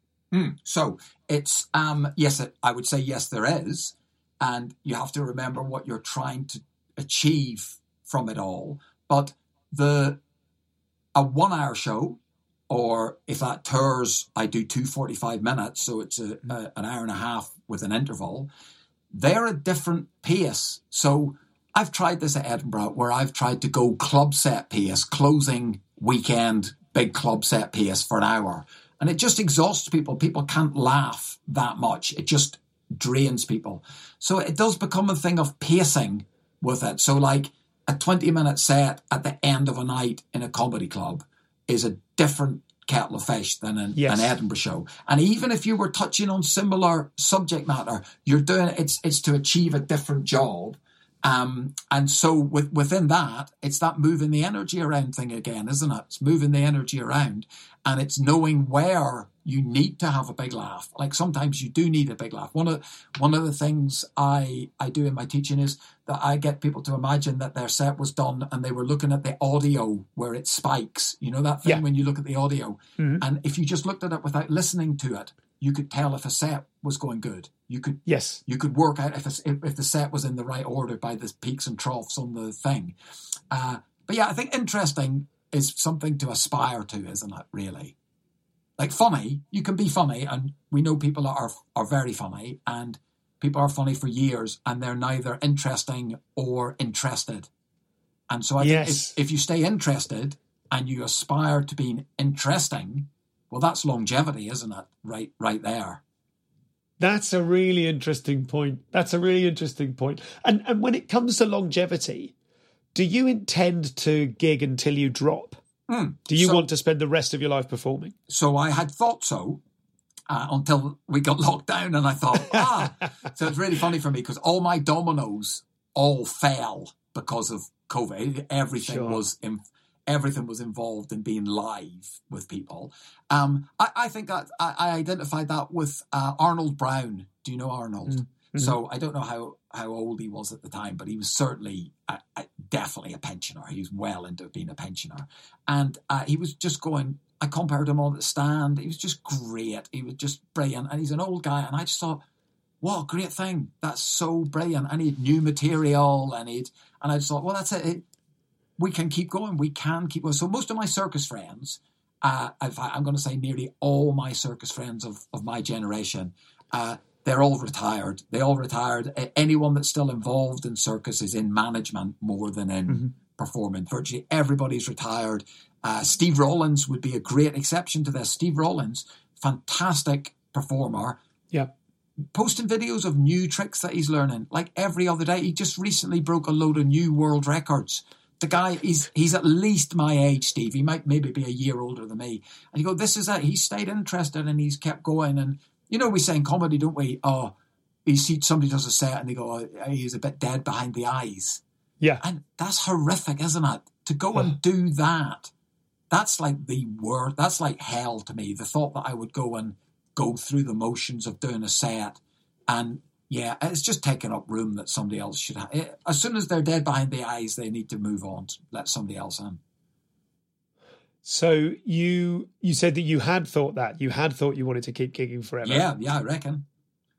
So it's um yes, I would say yes, there is, and you have to remember what you're trying to achieve from it all. But the a one-hour show, or if that tours, I do two 45 minutes, so it's a, mm-hmm. a, an hour and a half with an interval. They're a different pace. So I've tried this at Edinburgh, where I've tried to go club set pace, closing weekend big club set pace for an hour. And it just exhausts people. People can't laugh that much. It just drains people. So it does become a thing of pacing with it. So like a 20 minute set at the end of a night in a comedy club is a different kettle of fish than an, Yes. an Edinburgh show. And even if you were touching on similar subject matter, you're doing it's it's to achieve a different job. Um, and so with, within that, it's that moving the energy around thing again, isn't it? It's moving the energy around and it's knowing where you need to have a big laugh. Like sometimes you do need a big laugh. One of, one of the things I, I do in my teaching is that I get people to imagine that their set was done and they were looking at the audio where it spikes. You know that thing Yeah. when you look at the audio. And if you just looked at it without listening to it, you could tell if a set was going good. You could yes, you could work out if, if, if the set was in the right order by the peaks and troughs on the thing. Uh, but yeah, I think interesting is something to aspire to, isn't it? Really, like funny, you can be funny, and we know people are are very funny, and people are funny for years, and they're neither interesting or interested. And so I yes. think if, if you stay interested and you aspire to being interesting, well, that's longevity, isn't it? Right, right there. That's a really interesting point. That's a really interesting point. And and when it comes to longevity, do you intend to gig until you drop? Mm. Do you so, want to spend the rest of your life performing? So I had thought so uh, until we got locked down, and I thought, ah. so it's really funny for me because all my dominoes all fell because of COVID. Everything Sure. was in, everything was involved in being live with people. Um, I, I think that I, I identified that with uh, Arnold Brown. Do you know Arnold? Mm-hmm. So I don't know how, how old he was at the time, but he was certainly a, a, definitely a pensioner. He was well into being a pensioner, and uh, he was just going. I compared him on the stand. He was just great. He was just brilliant, and he's an old guy. And I just thought, what a great thing! That's so brilliant. And he had new material, and he and I just thought, well, that's it. it we can keep going. We can keep going. So most of my circus friends, uh, I'm going to say nearly all my circus friends of, of my generation, uh, they're all retired. They all retired. Anyone that's still involved in circus is in management more than in mm-hmm. performing. Virtually everybody's retired. Uh, Steve Rollins would be a great exception to this. Steve Rollins, fantastic performer. Yeah. Posting videos of new tricks that he's learning, like every other day. He just recently broke a load of new world records the guy is he's at least my age, Steve. He might maybe be a year older than me. And you go, this is it. He stayed interested and he's kept going. And you know, we say in comedy, don't we? Oh, you see somebody does a set and they go, oh, he's a bit dead behind the eyes. Yeah, and that's horrific, isn't it? To go and do that, that's like the word. That's like hell to me. The thought that I would go and go through the motions of doing a set and yeah, it's just taking up room that somebody else should have. Eh, as soon as they're dead behind the eyes, they need to move on, to let somebody else in. So you you said that you had thought that you had thought you wanted to keep gigging forever. Yeah, yeah, I reckon.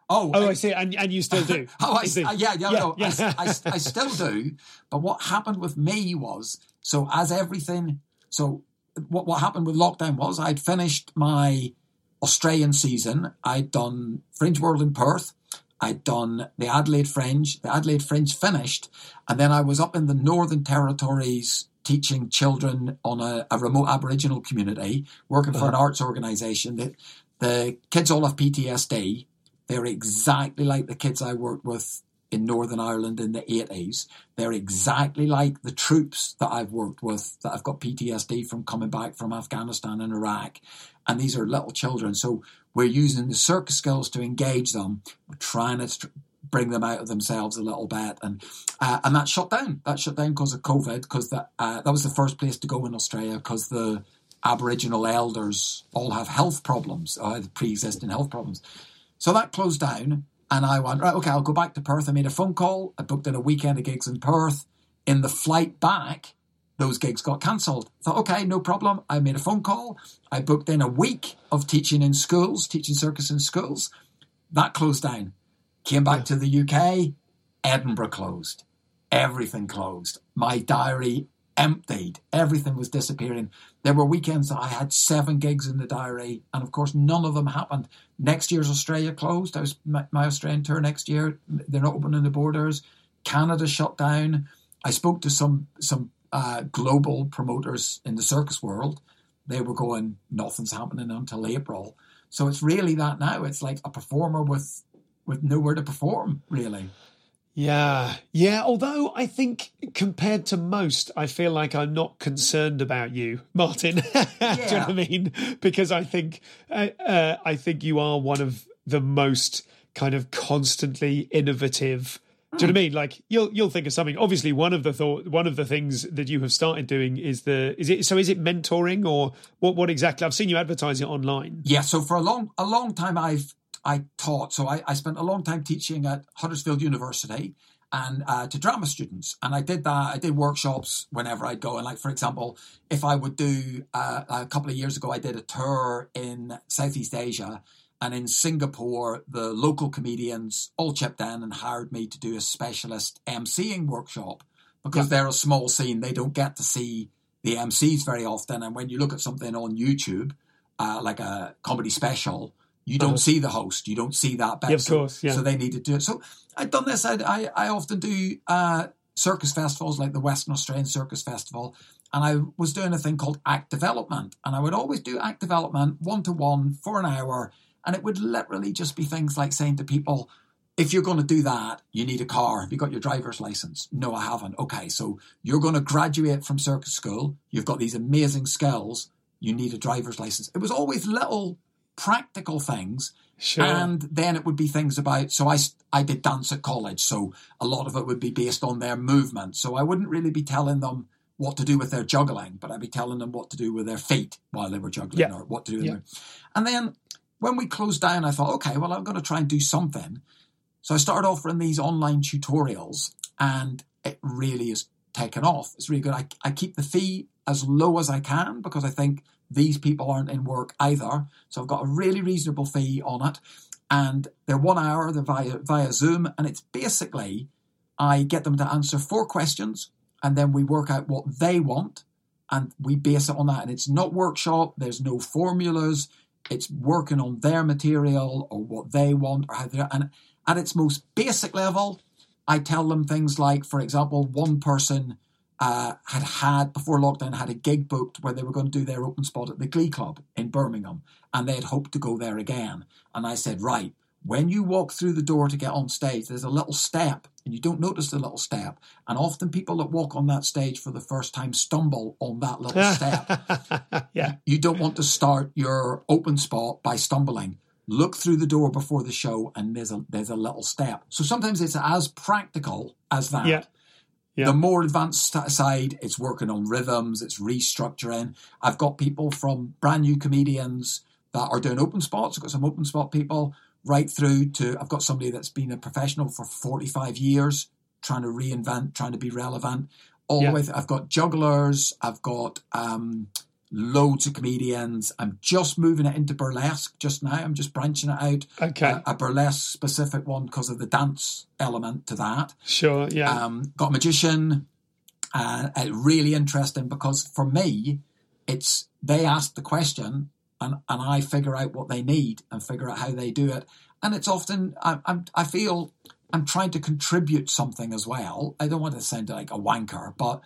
Oh, oh, I, I see, and and you still do. oh, I, uh, yeah, yeah, yeah, no, yeah. I, I, I still do. But what happened with me was so as everything. So what what happened with lockdown was I'd finished my Australian season. I'd done Fringe World in Perth. I'd done the Adelaide Fringe. The Adelaide Fringe finished, and then I was up in the Northern Territories teaching children on a, a remote Aboriginal community, working for an uh-huh. arts organisation. The, the kids all have PTSD. They're exactly like the kids I worked with in Northern Ireland in the 80s. They're exactly like the troops that I've worked with that have got PTSD from coming back from Afghanistan and Iraq. And these are little children. So we're using the circus skills to engage them. We're trying to bring them out of themselves a little bit. And uh, and that shut down. That shut down because of COVID, because that, uh, that was the first place to go in Australia because the Aboriginal elders all have health problems, have pre-existing health problems. So that closed down. And I went, right, okay, I'll go back to Perth. I made a phone call. I booked in a weekend of gigs in Perth. In the flight back, those gigs got cancelled. Thought, okay, no problem. I made a phone call. I booked in a week of teaching in schools, teaching circus in schools. That closed down. Came back to the UK. Edinburgh closed. Everything closed. My diary emptied. Everything was disappearing. There were weekends that I had seven gigs in the diary, and of course, none of them happened. Next year's Australia closed. I was my, my Australian tour next year. They're not opening the borders. Canada shut down. I spoke to some some uh, global promoters in the circus world. They were going, nothing's happening until April. So it's really that now. It's like a performer with with nowhere to perform, really. Yeah, yeah. Although I think compared to most, I feel like I'm not concerned about you, Martin. Yeah. Do you know what I mean? Because I think uh, uh, I think you are one of the most kind of constantly innovative. Do you know what I mean? Like you'll you'll think of something. Obviously, one of the thought one of the things that you have started doing is the is it so is it mentoring or what what exactly? I've seen you advertise it online. Yeah. So for a long a long time, I've I taught. So I, I spent a long time teaching at Huddersfield University and uh, to drama students. And I did that. I did workshops whenever I'd go. And like, for example, if I would do uh, a couple of years ago, I did a tour in Southeast Asia. And in Singapore, the local comedians all chipped in and hired me to do a specialist MCing workshop because they're a small scene. They don't get to see the MCs very often. And when you look at something on YouTube, uh, like a comedy special, you don't see the host. You don't see that bit. Yeah, of course. Yeah. So they need to do it. So I've done this. I, I, I often do uh, circus festivals like the Western Australian Circus Festival. And I was doing a thing called act development. And I would always do act development one to one for an hour. And it would literally just be things like saying to people, if you're going to do that, you need a car. Have you got your driver's license? No, I haven't. Okay, so you're going to graduate from circus school. You've got these amazing skills. You need a driver's license. It was always little practical things. Sure. And then it would be things about, so I, I did dance at college. So a lot of it would be based on their movement. So I wouldn't really be telling them what to do with their juggling, but I'd be telling them what to do with their feet while they were juggling yeah. or what to do. Yeah. Their... And then when we closed down, I thought, okay, well, I'm going to try and do something. So I started offering these online tutorials and it really is taken off. It's really good. I, I keep the fee as low as I can because I think these people aren't in work either. So I've got a really reasonable fee on it. And they're one hour, they're via, via Zoom. And it's basically, I get them to answer four questions and then we work out what they want and we base it on that. And it's not workshop, there's no formulas, it's working on their material or what they want or how they and at its most basic level, I tell them things like, for example, one person uh, had had before lockdown had a gig booked where they were going to do their open spot at the Glee Club in Birmingham, and they had hoped to go there again. And I said, right, when you walk through the door to get on stage, there's a little step, and you don't notice the little step. And often people that walk on that stage for the first time stumble on that little step. yeah, you don't want to start your open spot by stumbling look through the door before the show and there's a there's a little step so sometimes it's as practical as that yeah. Yeah. The more advanced side, it's working on rhythms, it's restructuring. I've got people from brand new comedians that are doing open spots. I've got some open spot people right through to, I've got somebody that's been a professional for 45 years, trying to reinvent, trying to be relevant. All yeah. the way, th- I've got jugglers, I've got um, loads of comedians. I'm just moving it into burlesque just now. I'm just branching it out. Okay. A, a burlesque specific one because of the dance element to that. Sure, yeah. Um, got a magician. Uh, really interesting because for me, it's they ask the question and, and I figure out what they need and figure out how they do it. And it's often, I, I'm, I feel I'm trying to contribute something as well. I don't want to sound like a wanker, but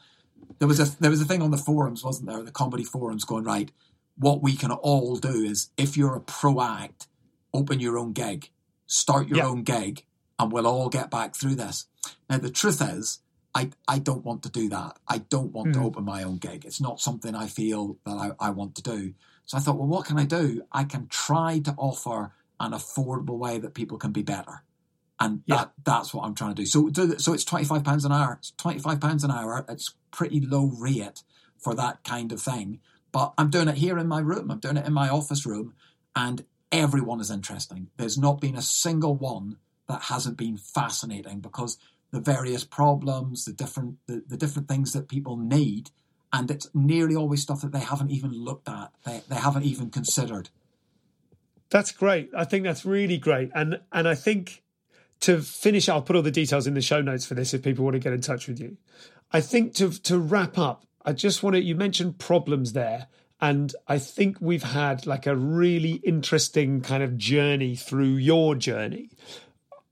there was a there was a thing on the forums, wasn't there? The comedy forums going right. What we can all do is, if you're a pro act, open your own gig, start your yep. own gig, and we'll all get back through this. Now the truth is, I I don't want to do that. I don't want mm. to hmm. open my own gig. It's not something I feel that I, I want to do. So I thought, well, what can I do? I can try to offer an affordable way that people can be better and yeah. that that's what I'm trying to do. So so it's twenty five pounds an hour. It's twenty five pounds an hour. It's pretty low rate for that kind of thing. But I'm doing it here in my room. I'm doing it in my office room, and everyone is interesting. There's not been a single one that hasn't been fascinating because the various problems, the different the, the different things that people need, and it's nearly always stuff that they haven't even looked at. They they haven't even considered. That's great. I think that's really great, and and I think to finish, I'll put all the details in the show notes for this if people want to get in touch with you. I think to to wrap up, I just want to. You mentioned problems there, and I think we've had like a really interesting kind of journey through your journey.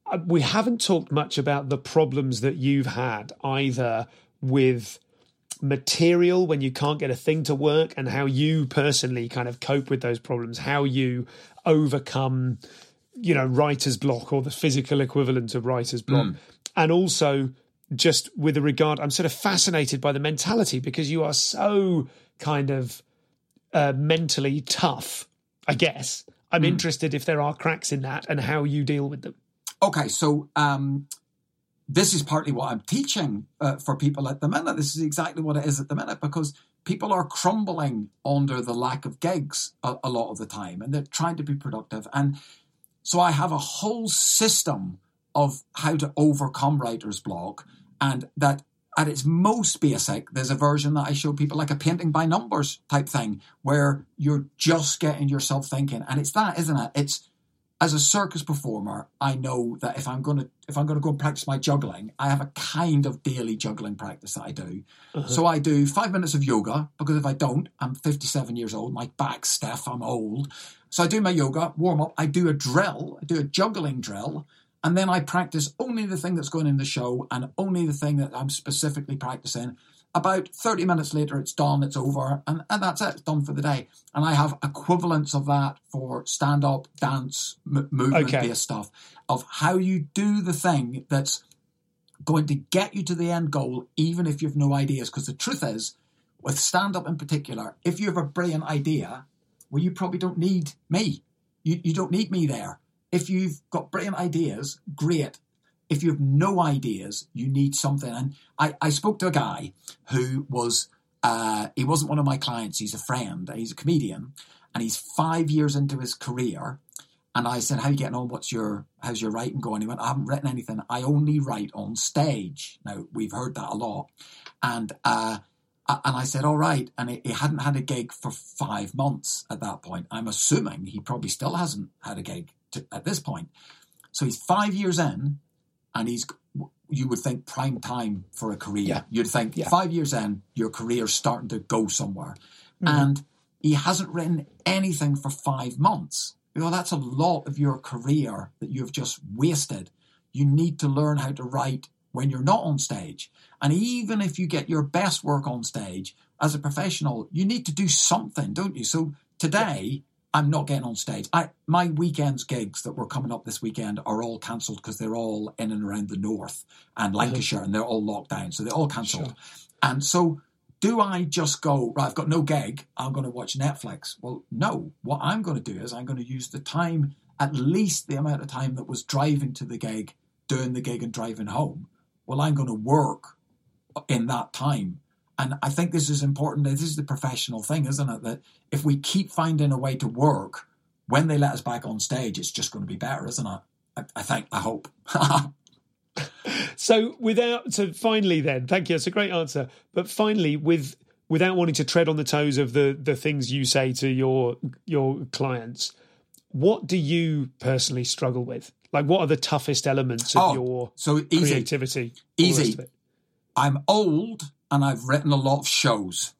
Uh, we haven't talked much about the problems that you've had either with material when you can't get a thing to work and how you personally kind of cope with those problems, how you overcome you know writer's block or the physical equivalent of writer's block. Mm. and also just with a regard i'm sort of fascinated by the mentality because you are so kind of uh, mentally tough i guess. I'm mm. interested if there are cracks in that and how you deal with them. Okay so um, this is partly what i'm teaching uh, for people at the minute. This is exactly what it is at the minute because people are crumbling under the lack of gigs a, a lot of the time and they're trying to be productive. And so I have a whole system of how to overcome writer's block and that at its most basic, there's a version that I show people like a painting by numbers type thing where you're just getting yourself thinking. And it's that, isn't it? It's as a circus performer, I know that if I'm gonna if I'm gonna go and practice my juggling, I have a kind of daily juggling practice that I do. Uh-huh. So I do five minutes of yoga because if I don't, I'm 57 years old, my back's stiff, I'm old. So I do my yoga, warm up, I do a drill, I do a juggling drill, and then I practice only the thing that's going in the show and only the thing that I'm specifically practicing. About 30 minutes later, it's done, it's over, and, and that's it, it's done for the day. And I have equivalents of that for stand up, dance, m- movement based stuff of how you do the thing that's going to get you to the end goal, even if you've no ideas. Because the truth is, with stand up in particular, if you have a brilliant idea, well, you probably don't need me. You, you don't need me there. If you've got brilliant ideas, great if you have no ideas, you need something. And I, I spoke to a guy who was, uh, he wasn't one of my clients, he's a friend, he's a comedian, and he's five years into his career. And I said, How are you getting on? What's your how's your writing going? He went, I haven't written anything. I only write on stage. Now we've heard that a lot. And uh, and I said, All right. And he, hadn't had a gig for five months at that point. I'm assuming he probably still hasn't had a gig to, at this point. So he's five years in and he's you would think prime time for a career. Yeah. You'd think yeah. five years in, your career's starting to go somewhere. Mm-hmm. And he hasn't written anything for five months. You know, that's a lot of your career that you've just wasted. You need to learn how to write when you're not on stage. And even if you get your best work on stage as a professional, you need to do something, don't you? So today, I'm not getting on stage. I my weekends gigs that were coming up this weekend are all cancelled because they're all in and around the north and mm-hmm. Lancashire, and they're all locked down, so they're all cancelled. Sure. And so, do I just go right? I've got no gig. I'm going to watch Netflix. Well, no. What I'm going to do is I'm going to use the time, at least the amount of time that was driving to the gig, doing the gig, and driving home. Well, I'm going to work in that time and I think this is important. This is the professional thing, isn't it? That if we keep finding a way to work, when they let us back on stage, it's just going to be better, isn't it? I, I think, I hope. so without, so finally then, thank you. That's a great answer. But finally, with, without wanting to tread on the toes of the, the things you say to your, your clients, what do you personally struggle with? Like, what are the toughest elements of oh, your so easy. creativity? Easy. I'm old and I've written a lot of shows.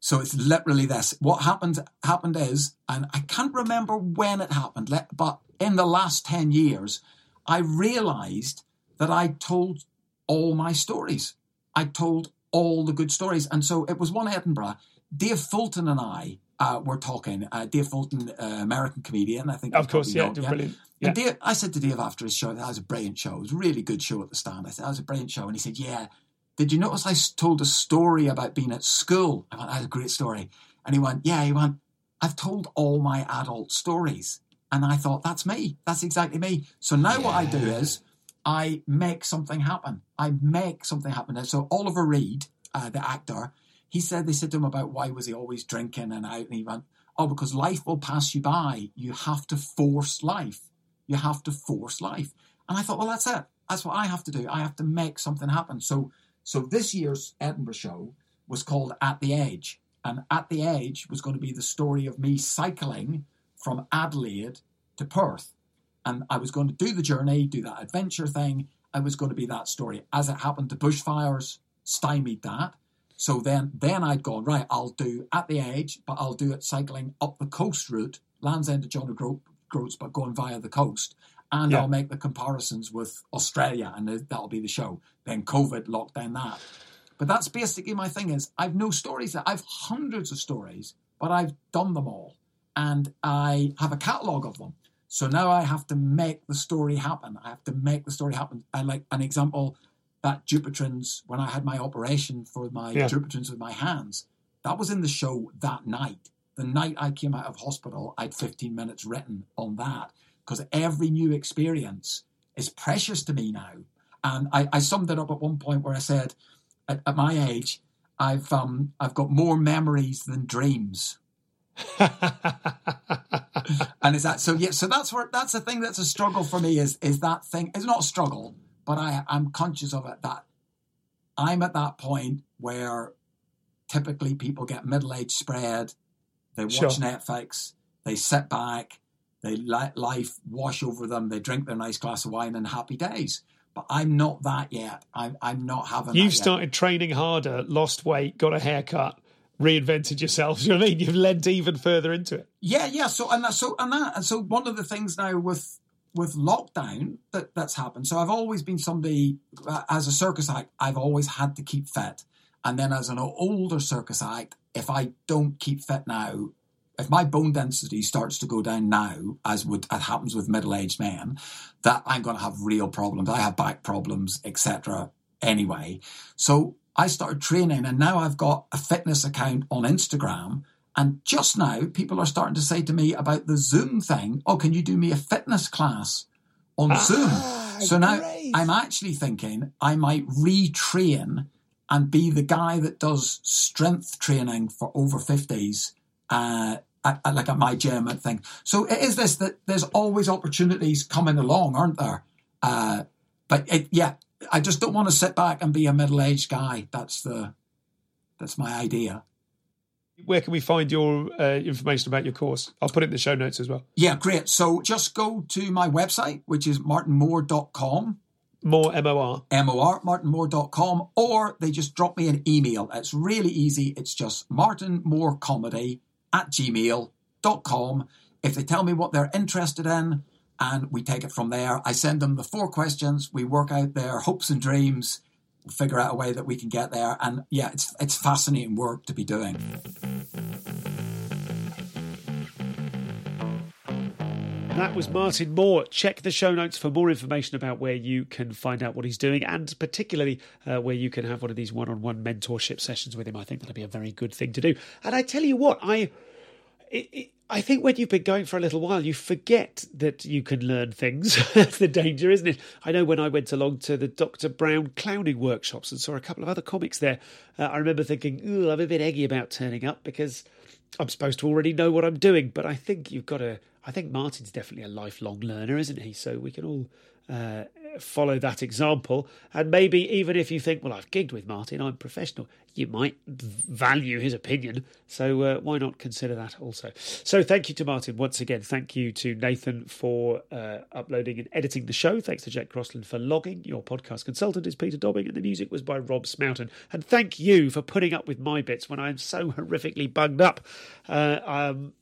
So it's literally this. What happened happened is, and I can't remember when it happened, but in the last 10 years, I realized that I told all my stories. I told all the good stories. And so it was one Edinburgh. Dave Fulton and I uh, were talking. Uh, Dave Fulton, uh, American comedian, I think. Of course, yeah, know, yeah, brilliant. Yeah. And Dave, I said to Dave after his show, that was a brilliant show. It was a really good show at the stand. I said, that was a brilliant show. And he said, yeah, did you notice I told a story about being at school? I went, That's a great story. And he went, Yeah, he went, I've told all my adult stories. And I thought, That's me. That's exactly me. So now yeah. what I do is I make something happen. I make something happen. so Oliver Reed, uh, the actor, he said, they said to him about why was he always drinking and out. And he went, Oh, because life will pass you by. You have to force life. You have to force life. And I thought, well, that's it. That's what I have to do. I have to make something happen. So so this year's Edinburgh show was called At the Edge. And At the Edge was going to be the story of me cycling from Adelaide to Perth. And I was going to do the journey, do that adventure thing. I was going to be that story. As it happened, the bushfires stymied that. So then, then I'd gone, right, I'll do At the Edge, but I'll do it cycling up the coast route, Land's End to John O'Groats, but going via the coast and yeah. I'll make the comparisons with Australia, and that'll be the show. Then COVID locked down that. But that's basically my thing is I've no stories. I've hundreds of stories, but I've done them all, and I have a catalogue of them. So now I have to make the story happen. I have to make the story happen. I like an example that Dupuytren's when I had my operation for my yeah. With my hands. That was in the show that night. The night I came out of hospital, I had 15 minutes written on that because every new experience is precious to me now. And I, I, summed it up at one point where I said, at, at my age, I've um, I've got more memories than dreams. and is that so? Yeah, so that's where that's the thing that's a struggle for me. Is is that thing? It's not a struggle, but I I'm conscious of it that I'm at that point where typically people get middle age spread, they watch sure. Netflix, they sit back, they let life wash over them. They drink their nice glass of wine and happy days. But I'm not that yet. I'm, I'm not having. You've started training harder, lost weight, got a haircut, reinvented yourself. you know what I mean? You've lent even further into it. Yeah, yeah. So and that, so and that, and so one of the things now with with lockdown that that's happened. So I've always been somebody uh, as a circus act. I've always had to keep fit, and then as an older circus act, if I don't keep fit now, if my bone density starts to go down now, as would as happens with middle-aged men, that I'm going to have real problems. I have back problems, etc. Anyway, so I started training, and now I've got a fitness account on Instagram. And just now, people are starting to say to me about the Zoom thing. Oh, can you do me a fitness class on ah, Zoom? So now great. I'm actually thinking I might retrain and be the guy that does strength training for over 50s uh, at, at, like at my gym and thing. So it is this that there's always opportunities coming along, aren't there? Uh, but it, yeah, I just don't want to sit back and be a middle aged guy. That's the that's my idea. Where can we find your uh, information about your course? I'll put it in the show notes as well. Yeah, great. So just go to my website, which is martinmor.com. More M-O-R. M-O-R, martinmor.com, or they just drop me an email. It's really easy. It's just martinmor.comedy at gmail.com. If they tell me what they're interested in, and we take it from there, I send them the four questions. We work out their hopes and dreams, figure out a way that we can get there. And yeah, it's it's fascinating work to be doing. That was Martin Mor. Check the show notes for more information about where you can find out what he's doing and particularly uh, where you can have one of these one on one mentorship sessions with him. I think that'll be a very good thing to do. And I tell you what, I. It, I think when you've been going for a little while, you forget that you can learn things. That's the danger, isn't it? I know when I went along to the Dr. Brown clowning workshops and saw a couple of other comics there, uh, I remember thinking, ooh, I'm a bit eggy about turning up because I'm supposed to already know what I'm doing. But I think you've got to I think Martin's definitely a lifelong learner, isn't he? So we can all uh, follow that example. And maybe even if you think, well, I've gigged with Martin, I'm professional, you might value his opinion. So uh, why not consider that also? So thank you to Martin once again. Thank you to Nathan for uh, uploading and editing the show. Thanks to Jack Crossland for logging. Your podcast consultant is Peter Dobbing, and the music was by Rob Smoughton. And thank you for putting up with my bits when I'm so horrifically bunged up. Uh, um,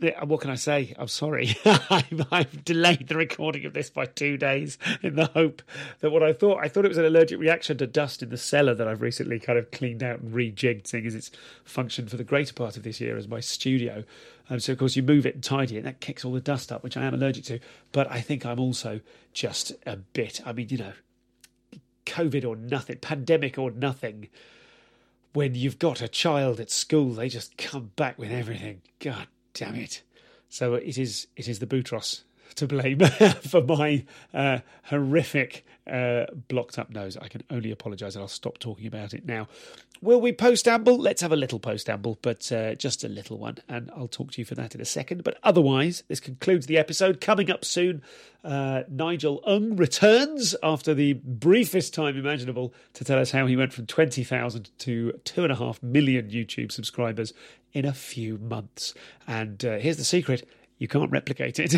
what can I say? I'm sorry. I've, I've, delayed the recording of this by two days in the hope that what I thought I thought it was an allergic reaction to dust in the cellar that I've recently kind of cleaned out and rejigged, seeing as it's functioned for the greater part of this year as my studio. Um, so of course you move it and tidy it, and that kicks all the dust up, which I am allergic to. But I think I'm also just a bit. I mean, you know, COVID or nothing, pandemic or nothing. When you've got a child at school, they just come back with everything. God damn it. So it is it is the Boutros to blame for my uh, horrific uh, blocked up nose. I can only apologise and I'll stop talking about it now. Will we post amble? Let's have a little post amble, but uh, just a little one, and I'll talk to you for that in a second. But otherwise, this concludes the episode. Coming up soon, uh, Nigel Ng returns after the briefest time imaginable to tell us how he went from 20,000 to 2.5 million YouTube subscribers in a few months. And uh, here's the secret you can't replicate it,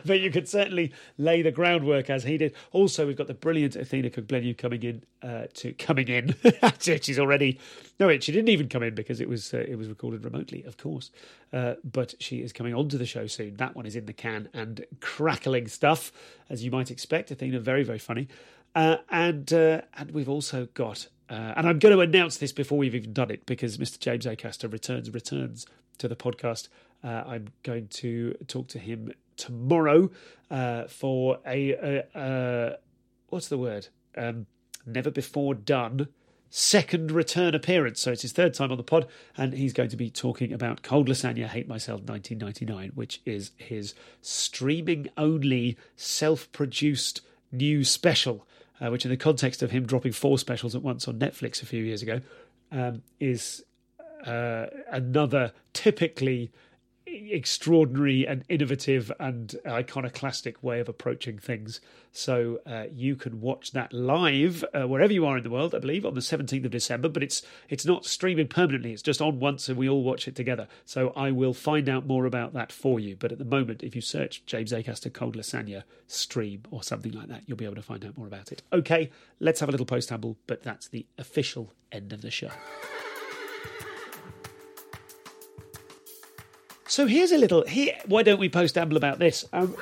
but you could certainly lay the groundwork as he did. Also, we've got the brilliant Athena Kugblenu coming in uh, to coming in. She's already no, wait, she didn't even come in because it was uh, it was recorded remotely, of course. Uh, but she is coming onto the show soon. That one is in the can and crackling stuff, as you might expect. Athena, very very funny, uh, and uh, and we've also got. Uh, and I'm going to announce this before we've even done it because Mr. James Acaster returns returns to the podcast uh, I'm going to talk to him tomorrow uh, for a, what's the word? Um, never before done second return appearance. So it's his third time on the pod, and he's going to be talking about Cold Lasagna Hate Myself 1999, which is his streaming only self produced new special. Uh, which, in the context of him dropping four specials at once on Netflix a few years ago, um, is uh, another typically extraordinary and innovative and iconoclastic way of approaching things. So uh, you can watch that live uh, wherever you are in the world, I believe, on the 17th of December. But it's it's not streaming permanently; it's just on once, and we all watch it together. So I will find out more about that for you. But at the moment, if you search James Acaster Cold Lasagna stream or something like that, you'll be able to find out more about it. Okay, let's have a little post amble, but that's the official end of the show. So here's a little. Here, why don't we post amble about this? Um,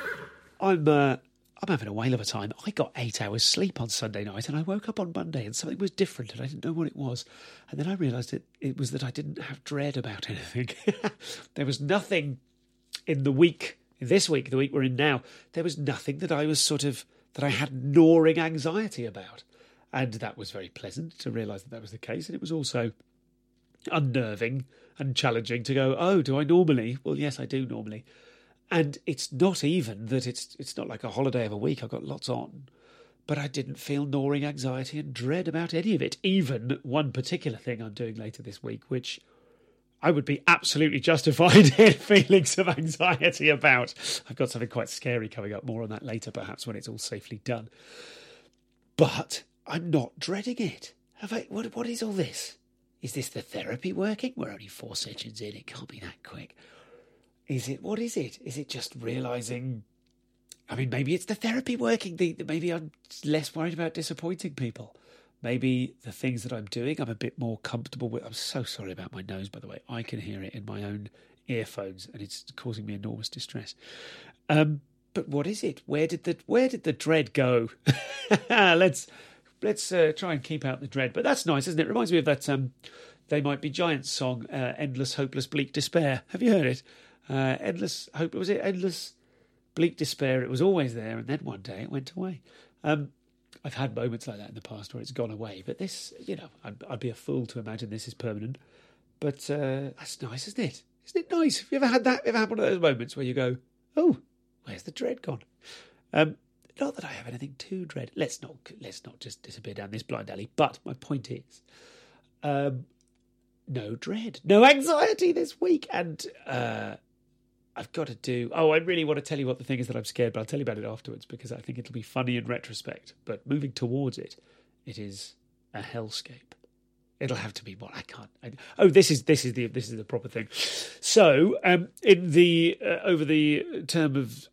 I'm uh, I'm having a whale of a time. I got eight hours sleep on Sunday night, and I woke up on Monday, and something was different, and I didn't know what it was. And then I realised it it was that I didn't have dread about anything. there was nothing in the week, this week, the week we're in now. There was nothing that I was sort of that I had gnawing anxiety about, and that was very pleasant to realise that that was the case. And it was also unnerving and challenging to go, oh, do I normally? Well, yes, I do normally. And it's not even that it's it's not like a holiday of a week. I've got lots on. But I didn't feel gnawing anxiety and dread about any of it. Even one particular thing I'm doing later this week, which I would be absolutely justified in feelings of anxiety about. I've got something quite scary coming up. More on that later, perhaps when it's all safely done. But I'm not dreading it. Have I? What? What is all this? Is this the therapy working? We're only four sessions in. It can't be that quick. Is it? What is it? Is it just realizing? I mean, maybe it's the therapy working. The, maybe I'm less worried about disappointing people. Maybe the things that I'm doing, I'm a bit more comfortable with. I'm so sorry about my nose, by the way. I can hear it in my own earphones, and it's causing me enormous distress. Um, but what is it? Where did the where did the dread go? let's let's uh, try and keep out the dread. But that's nice, isn't it? reminds me of that um, They Might Be Giants song, uh, Endless, Hopeless, Bleak Despair. Have you heard it? Uh, endless Hope, was it Endless, Bleak Despair? It was always there, and then one day it went away. Um, I've had moments like that in the past where it's gone away, but this, you know, I'd, I'd be a fool to imagine this is permanent. But uh, that's nice, isn't it? Isn't it nice? Have you ever had that? Have you Ever had one of those moments where you go, "Oh, where's the dread gone?" Um, not that I have anything to dread. Let's not let's not just disappear down this blind alley. But my point is, um, no dread, no anxiety this week, and uh, I've got to do. Oh, I really want to tell you what the thing is that I'm scared, but I'll tell you about it afterwards because I think it'll be funny in retrospect. But moving towards it, it is a hellscape. It'll have to be what I can't. I, oh, this is this is the this is the proper thing. So, um, in the uh, over the term of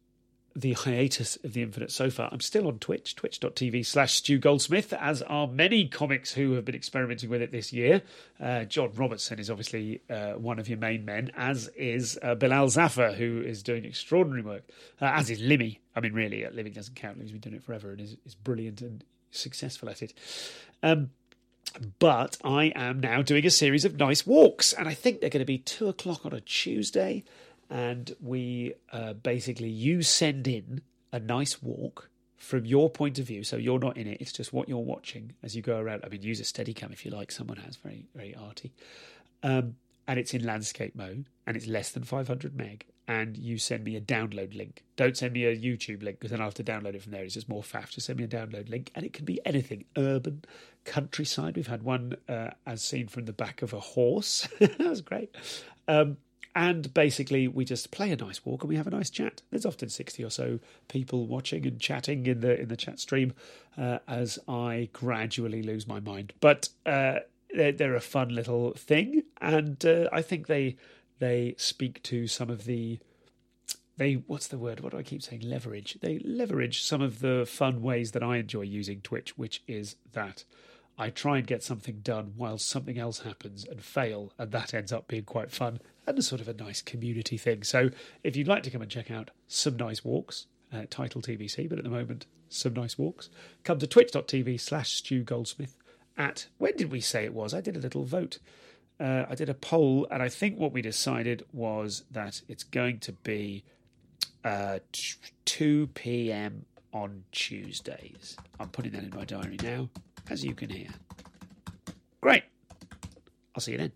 the hiatus of the Infinite Sofa, I'm still on Twitch, twitch.tv slash Stu Goldsmith, as are many comics who have been experimenting with it this year. Uh, John Robertson is obviously uh, one of your main men, as is uh, Bilal Zafar, who is doing extraordinary work, uh, as is Limmy. I mean, really, uh, Limmy doesn't count. Limmy's been doing it forever and is, is brilliant and successful at it. Um, but I am now doing a series of nice walks, and I think they're going to be two o'clock on a Tuesday and we uh, basically you send in a nice walk from your point of view. So you're not in it; it's just what you're watching as you go around. I mean, use a Steadicam if you like. Someone has very very arty, um, and it's in landscape mode, and it's less than 500 meg. And you send me a download link. Don't send me a YouTube link because then I have to download it from there. It's just more faff. Just send me a download link, and it can be anything: urban, countryside. We've had one uh, as seen from the back of a horse. that was great. Um, and basically we just play a nice walk and we have a nice chat. There's often sixty or so people watching and chatting in the in the chat stream uh, as I gradually lose my mind. But uh, they're, they're, a fun little thing, and uh, I think they they speak to some of the they what's the word? What do I keep saying? Leverage. They leverage some of the fun ways that I enjoy using Twitch, which is that. I try and get something done while something else happens and fail, and that ends up being quite fun and a sort of a nice community thing. So if you'd like to come and check out some nice walks, uh, title TBC, but at the moment, some nice walks, come to twitch.tv slash Stu Goldsmith at, when did we say it was? I did a little vote. Uh, I did a poll, and I think what we decided was that it's going to be uh, 2 p.m. on Tuesdays. I'm putting that in my diary now, as you can hear. Great. I'll see you then.